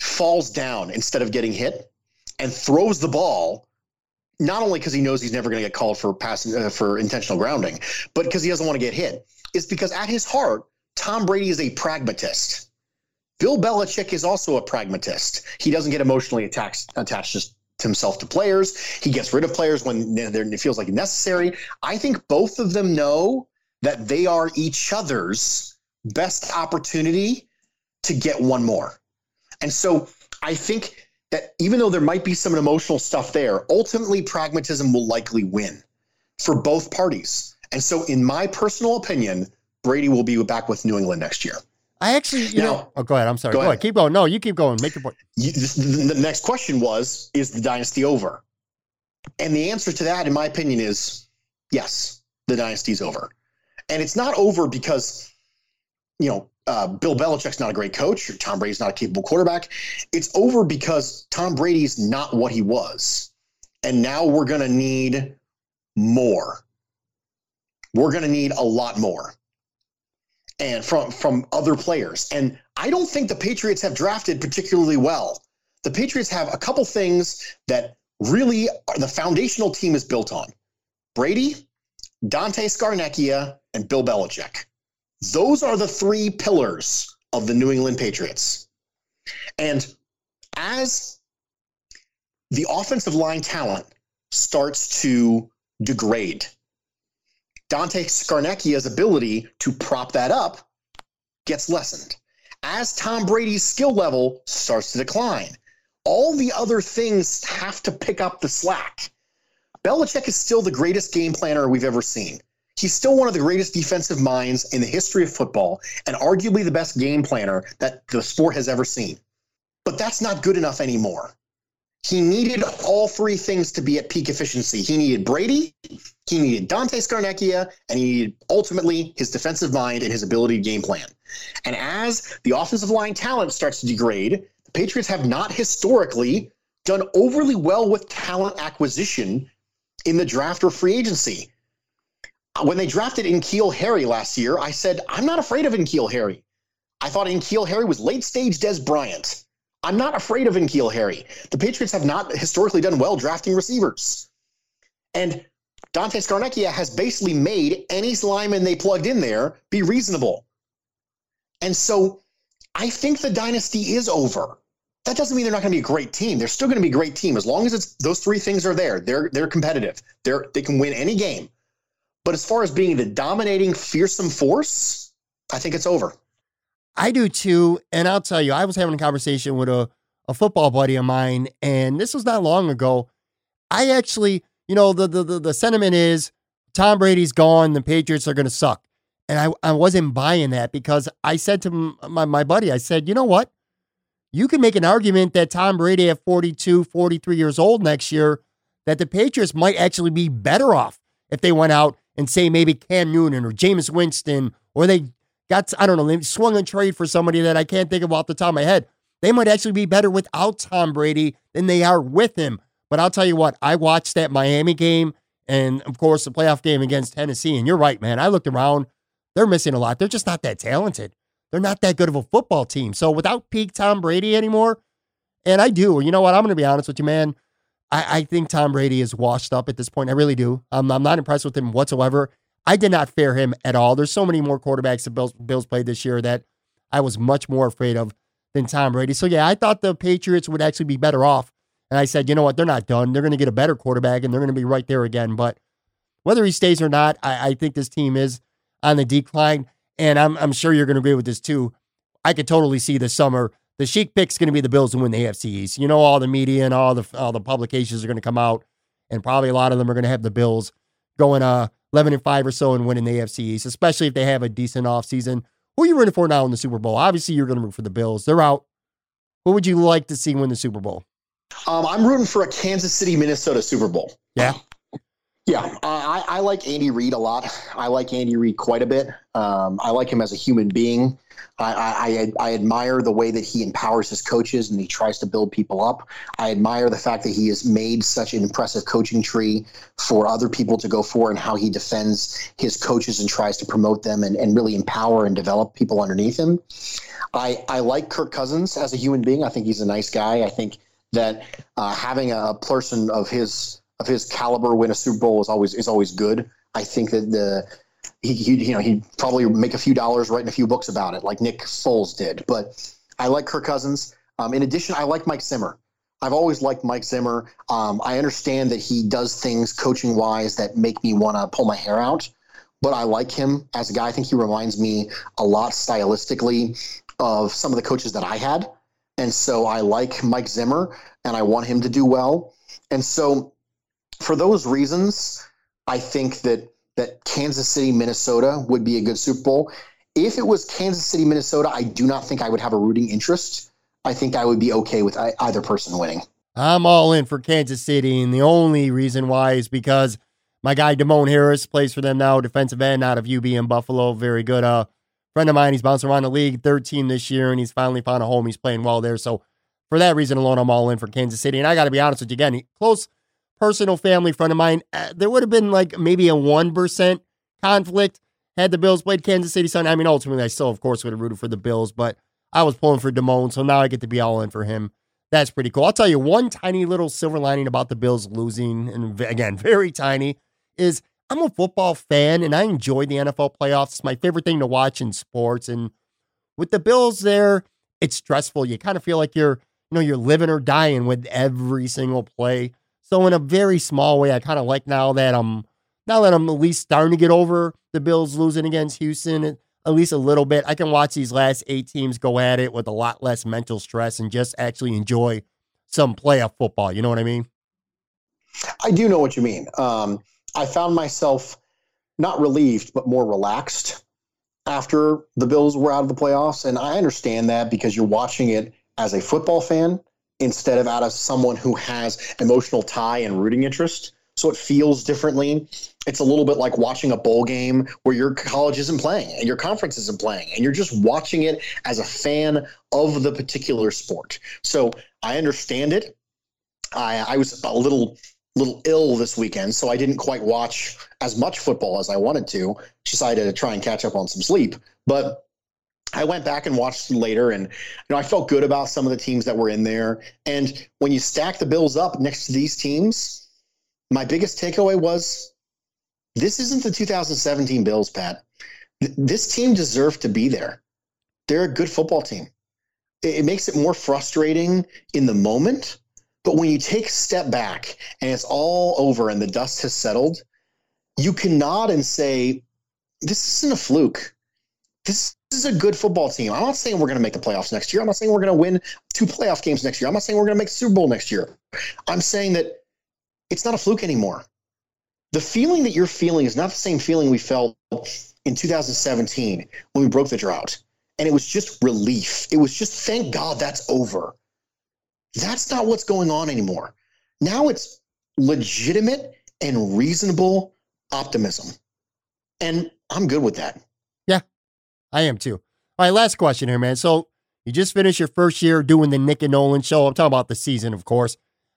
falls down instead of getting hit and throws the ball not only because he knows he's never going to get called for passing uh, for intentional grounding, but because he doesn't want to get hit, is because at his heart, Tom Brady is a pragmatist. Bill Belichick is also a pragmatist. He doesn't get emotionally attached attached himself to players. He gets rid of players when it feels like necessary. I think both of them know that they are each other's best opportunity to get one more. And so I think that even though there might be some emotional stuff there, ultimately pragmatism will likely win for both parties. And so, in my personal opinion, Brady will be back with New England next year. I actually, you now, know, oh, go ahead. I'm sorry. Go, go ahead. ahead. Keep going. No, you keep going. Make your point. You, this, the, the next question was Is the dynasty over? And the answer to that, in my opinion, is yes, the dynasty's over. And it's not over because, you know, uh, Bill Belichick's not a great coach or Tom Brady's not a capable quarterback. It's over because Tom Brady's not what he was. And now we're going to need more. We're going to need a lot more and from from other players. And I don't think the Patriots have drafted particularly well. The Patriots have a couple things that really are, the foundational team is built on. Brady, Dante Scarnecchia, and Bill Belichick. Those are the three pillars of the New England Patriots. And as the offensive line talent starts to degrade, Dante Scarnecchia's ability to prop that up gets lessened. As Tom Brady's skill level starts to decline, all the other things have to pick up the slack. Belichick is still the greatest game planner we've ever seen. He's still one of the greatest defensive minds in the history of football and arguably the best game planner that the sport has ever seen. But that's not good enough anymore. He needed all three things to be at peak efficiency. He needed Brady, he needed Dante Scarnecchia, and he needed ultimately his defensive mind and his ability to game plan. And as the offensive line talent starts to degrade, the Patriots have not historically done overly well with talent acquisition in the draft or free agency. Uh, when they drafted N'Keal Harry last year, I said, I'm not afraid of N'Keal Harry. I thought N'Keal Harry was late stage Dez Bryant. I'm not afraid of N'Keal Harry. The Patriots have not historically done well drafting receivers. And Dante Scarnecchia has basically made any lineman they plugged in there be reasonable. And so I think the dynasty is over. That doesn't mean they're not going to be a great team. They're still going to be a great team as long as it's those three things are there. They're they're competitive. They're they can win any game. But as far as being the dominating, fearsome force, I think it's over. I do too. And I'll tell you, I was having a conversation with a, a football buddy of mine, and this was not long ago. I actually, you know, the the the, the sentiment is Tom Brady's gone, the Patriots are gonna suck. And I, I wasn't buying that because I said to my, my buddy, I said, you know what? You can make an argument that Tom Brady at 42, 43 years old next year, that the Patriots might actually be better off if they went out and say maybe Cam Newton or Jameis Winston, or they I don't know, they swung a trade for somebody that I can't think of off the top of my head. They might actually be better without Tom Brady than they are with him. But I'll tell you what, I watched that Miami game and, of course, the playoff game against Tennessee. And you're right, man. I looked around. They're missing a lot. They're just not that talented. They're not that good of a football team. So without peak Tom Brady anymore, and I do, you know what? I'm going to be honest with you, man. I, I, think Tom Brady is washed up at this point. I really do. I'm, I'm not impressed with him whatsoever. I did not fear him at all. There's so many more quarterbacks that Bills, Bills played this year that I was much more afraid of than Tom Brady. So yeah, I thought the Patriots would actually be better off. And I said, you know what? They're not done. They're going to get a better quarterback and they're going to be right there again. But whether he stays or not, I, I think this team is on the decline. And I'm, I'm sure you're going to agree with this too. I could totally see this summer the chic pick's going to be the Bills to win the AFC East. You know, all the media and all the all the publications are going to come out, and probably a lot of them are going to have the Bills going uh 11 and 5 or so and winning the AFC East, especially if they have a decent offseason. Who are you rooting for now in the Super Bowl? Obviously, you're going to root for the Bills. They're out. Who would you like to see win the Super Bowl? Um, I'm rooting for a Kansas City, Minnesota Super Bowl. Yeah. Yeah, I, I like Andy Reid a lot. I like Andy Reid quite a bit. Um, I like him as a human being. I, I, I, admire the way that he empowers his coaches and he tries to build people up. I admire the fact that he has made such an impressive coaching tree for other people to go for and how he defends his coaches and tries to promote them and, and really empower and develop people underneath him. I, I like Kirk Cousins as a human being. I think he's a nice guy. I think that uh, having a person of his of his caliber win a Super Bowl is always is always good. I think that the he, he you know he'd probably make a few dollars writing a few books about it, like Nick Foles did. But I like Kirk Cousins. Um, in addition, I like Mike Zimmer. I've always liked Mike Zimmer. Um, I understand that he does things coaching wise that make me want to pull my hair out, but I like him as a guy. I think he reminds me a lot stylistically of some of the coaches that I had. And so I like Mike Zimmer and I want him to do well. And so for those reasons, I think that that Kansas City, Minnesota would be a good Super Bowl. If it was Kansas City, Minnesota, I do not think I would have a rooting interest. I think I would be okay with either person winning. I'm all in for Kansas City, and the only reason why is because my guy Demone Harris plays for them now, defensive end out of UB in Buffalo. Very good. Uh, friend of mine, he's bouncing around the league, third team this year, and he's finally found a home. He's playing well there. So for that reason alone, I'm all in for Kansas City. And I got to be honest with you again, close personal family friend of mine. Uh, there would have been like maybe a one percent conflict had the Bills played Kansas City Sunday. I mean, ultimately, I still, of course, would have rooted for the Bills, but I was pulling for Demone, so now I get to be all in for him. That's pretty cool. I'll tell you one tiny little silver lining about the Bills losing, and again, very tiny, is I'm a football fan and I enjoy the NFL playoffs. It's my favorite thing to watch in sports. And with the Bills there, it's stressful. You kind of feel like you're, you know, you're living or dying with every single play. So in a very small way, I kind of like now that I'm now that I'm at least starting to get over the Bills losing against Houston at least a little bit. I can watch these last eight teams go at it with a lot less mental stress and just actually enjoy some playoff football. You know what I mean? I do know what you mean. Um, I found myself not relieved, but more relaxed after the Bills were out of the playoffs. And I understand that because you're watching it as a football fan instead of out of someone who has emotional tie and rooting interest. So it feels differently. It's a little bit like watching a bowl game where your college isn't playing and your conference isn't playing, and you're just watching it as a fan of the particular sport. So I understand it. I, I was a little little ill this weekend, so I didn't quite watch as much football as I wanted to. Decided to try and catch up on some sleep, but I went back and watched later, and you know I felt good about some of the teams that were in there. And when you stack the Bills up next to these teams, my biggest takeaway was this isn't the 2017 Bills, Pat. This team deserved to be there. They're a good football team. It makes it more frustrating in the moment, but when you take a step back and it's all over and the dust has settled, you can nod and say, This isn't a fluke. This is a good football team. I'm not saying we're going to make the playoffs next year. I'm not saying we're going to win two playoff games next year. I'm not saying we're going to make Super Bowl next year. I'm saying that it's not a fluke anymore. The feeling that you're feeling is not the same feeling we felt in 2017 when we broke the drought. And it was just relief. It was just, thank God that's over. That's not what's going on anymore. Now it's legitimate and reasonable optimism. And I'm good with that. I am too. All right, last question here, man. So you just finished your first year doing the Nick and Nolan show. I'm talking about the season, of course.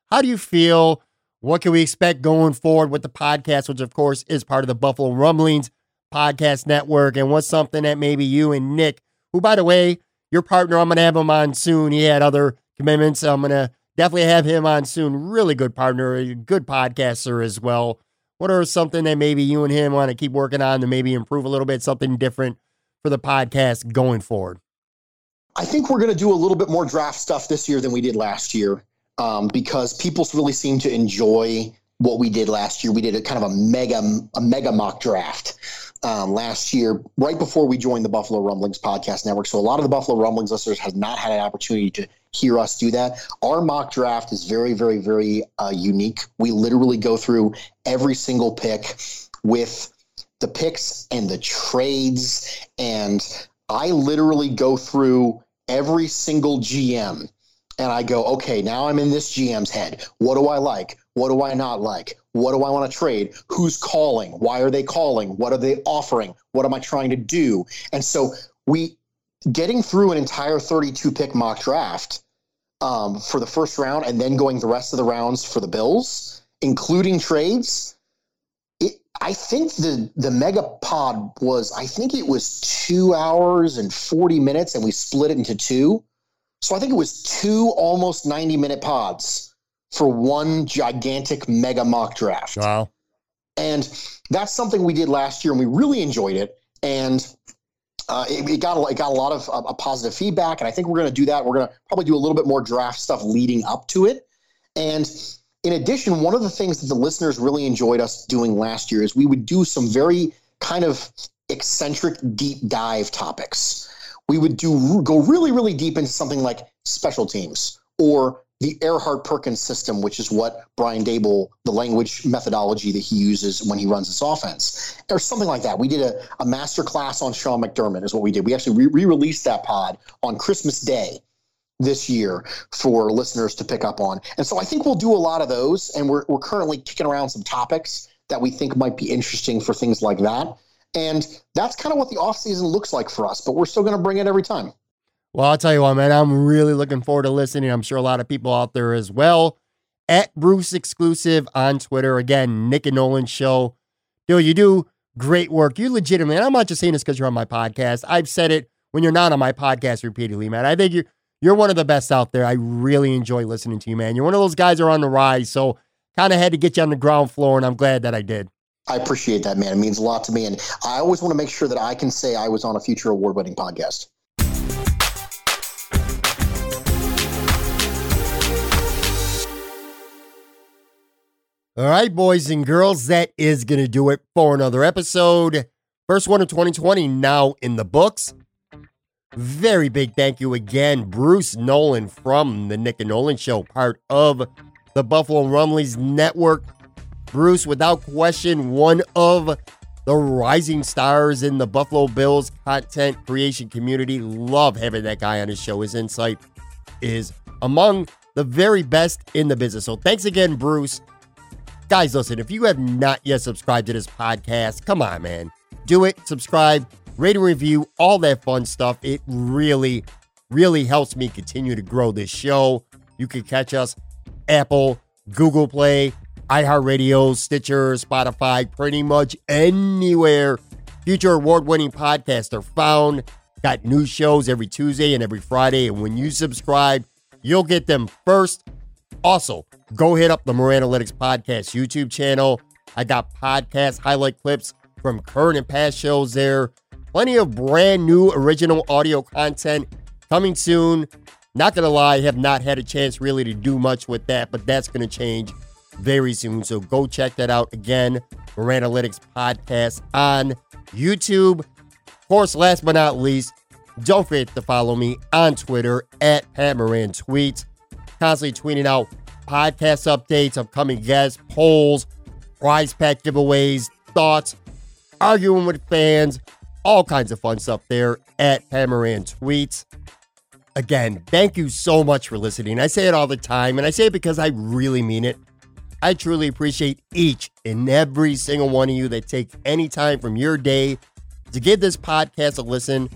How do you feel? What can we expect going forward with the podcast, which of course is part of the Buffalo Rumblings podcast network? And what's something that maybe you and Nick, who by the way, your partner, I'm gonna have him on soon. He had other commitments. I'm to definitely have him on soon. Really good partner, a good podcaster as well. What are something that maybe you and him want to keep working on to maybe improve a little bit, something different for the podcast going forward? I think we're going to do a little bit more draft stuff this year than we did last year um, because people really seem to enjoy what we did last year. We did a kind of a mega a mega mock draft um, last year, right before we joined the Buffalo Rumblings podcast network. So a lot of the Buffalo Rumblings listeners have not had an opportunity to hear us do that. Our mock draft is very, very, very uh, unique. We literally go through every single pick with the picks and the trades, and I literally go through every single GM and I go, okay, now I'm in this GM's head. What do I like? What do I not like? What do I want to trade? Who's calling? Why are they calling? What are they offering? What am I trying to do? And so we getting through an entire 32 pick mock draft um, for the first round and then going the rest of the rounds for the Bills, including trades. I think the the mega pod was I think it was two hours and 40 minutes and we split it into two. So I think it was two almost 90 minute pods for one gigantic mega mock draft. Wow. And that's something we did last year and we really enjoyed it. And uh, it, it, got a, it got a lot of uh, positive feedback, and I think we're going to do that. We're going to probably do a little bit more draft stuff leading up to it. And in addition, one of the things that the listeners really enjoyed us doing last year is we would do some very kind of eccentric deep dive topics. We would do go really, really deep into something like special teams or the Erhardt Perkins system, which is what Brian Daboll, the language methodology that he uses when he runs his offense, or something like that. We did a, a master class on Sean McDermott, is what we did. We actually re released that pod on Christmas Day this year for listeners to pick up on. And so I think we'll do a lot of those. And we're, we're currently kicking around some topics that we think might be interesting for things like that. And that's kind of what the offseason looks like for us, but we're still going to bring it every time. Well, I'll tell you what, man, I'm really looking forward to listening. I'm sure a lot of people out there as well. At Bruce Exclusive on Twitter. Again, Nick and Nolan Show. Dude, you do great work. You legitimately, I'm not just saying this because you're on my podcast. I've said it when you're not on my podcast repeatedly, man. I think you're you're one of the best out there. I really enjoy listening to you, man. You're one of those guys that are on the rise. So kind of had to get you on the ground floor, and I'm glad that I did. I appreciate that, man. It means a lot to me. And I always want to make sure that I can say I was on a future award winning podcast. All right, boys and girls, that is going to do it for another episode. First one of 2020 now in the books. Very big thank you again, Bruce Nolan from the Nick and Nolan Show, part of the Buffalo Rumblings Network. Bruce, without question, one of the rising stars in the Buffalo Bills content creation community. Love having that guy on his show. His insight is among the very best in the business. So thanks again, Bruce. Guys, listen, if you have not yet subscribed to this podcast, come on, man. Do it. Subscribe, rate and review, all that fun stuff. It really, really helps me continue to grow this show. You can catch us Apple, Google Play, iHeartRadio, Stitcher, Spotify, pretty much anywhere future award winning podcasts are found. Got new shows every Tuesday and every Friday. And when you subscribe, you'll get them first. Also, go hit up the Moranalytics Podcast YouTube channel. I got podcast highlight clips from current and past shows there. Plenty of brand new original audio content coming soon. Not gonna lie, I have not had a chance really to do much with that, but that's gonna change very soon. So go check that out again. Moranalytics Podcast on YouTube. Of course, last but not least, don't forget to follow me on Twitter at Pat Moran Tweets. Constantly tweeting out podcast updates, upcoming guests, polls, prize pack giveaways, thoughts, arguing with fans, all kinds of fun stuff there at Pat Moran Tweets. Again, thank you so much for listening. I say it all the time, and I say it because I really mean it. I truly appreciate each and every single one of you that take any time from your day to give this podcast a listen.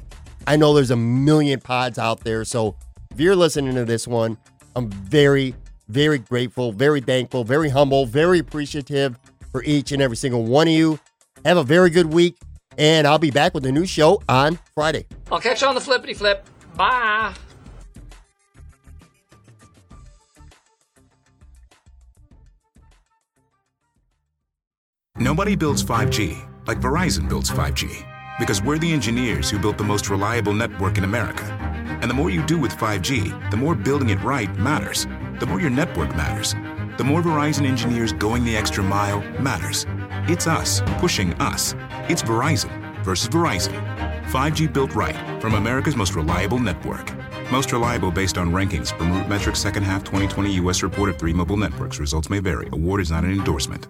I know there's a million pods out there, so if you're listening to this one, I'm very, very grateful, very thankful, very humble, very appreciative for each and every single one of you. Have a very good week, and I'll be back with a new show on Friday. I'll catch you on the flippity flip. Bye. Nobody builds 5G like Verizon builds 5G because we're the engineers who built the most reliable network in America. And the more you do with 5G, the more building it right matters. The more your network matters. The more Verizon engineers going the extra mile matters. It's us pushing us. It's Verizon versus Verizon. 5G built right from America's most reliable network. Most reliable based on rankings from RootMetrics second half 2020 U.S. report of three mobile networks. Results may vary. Award is not an endorsement.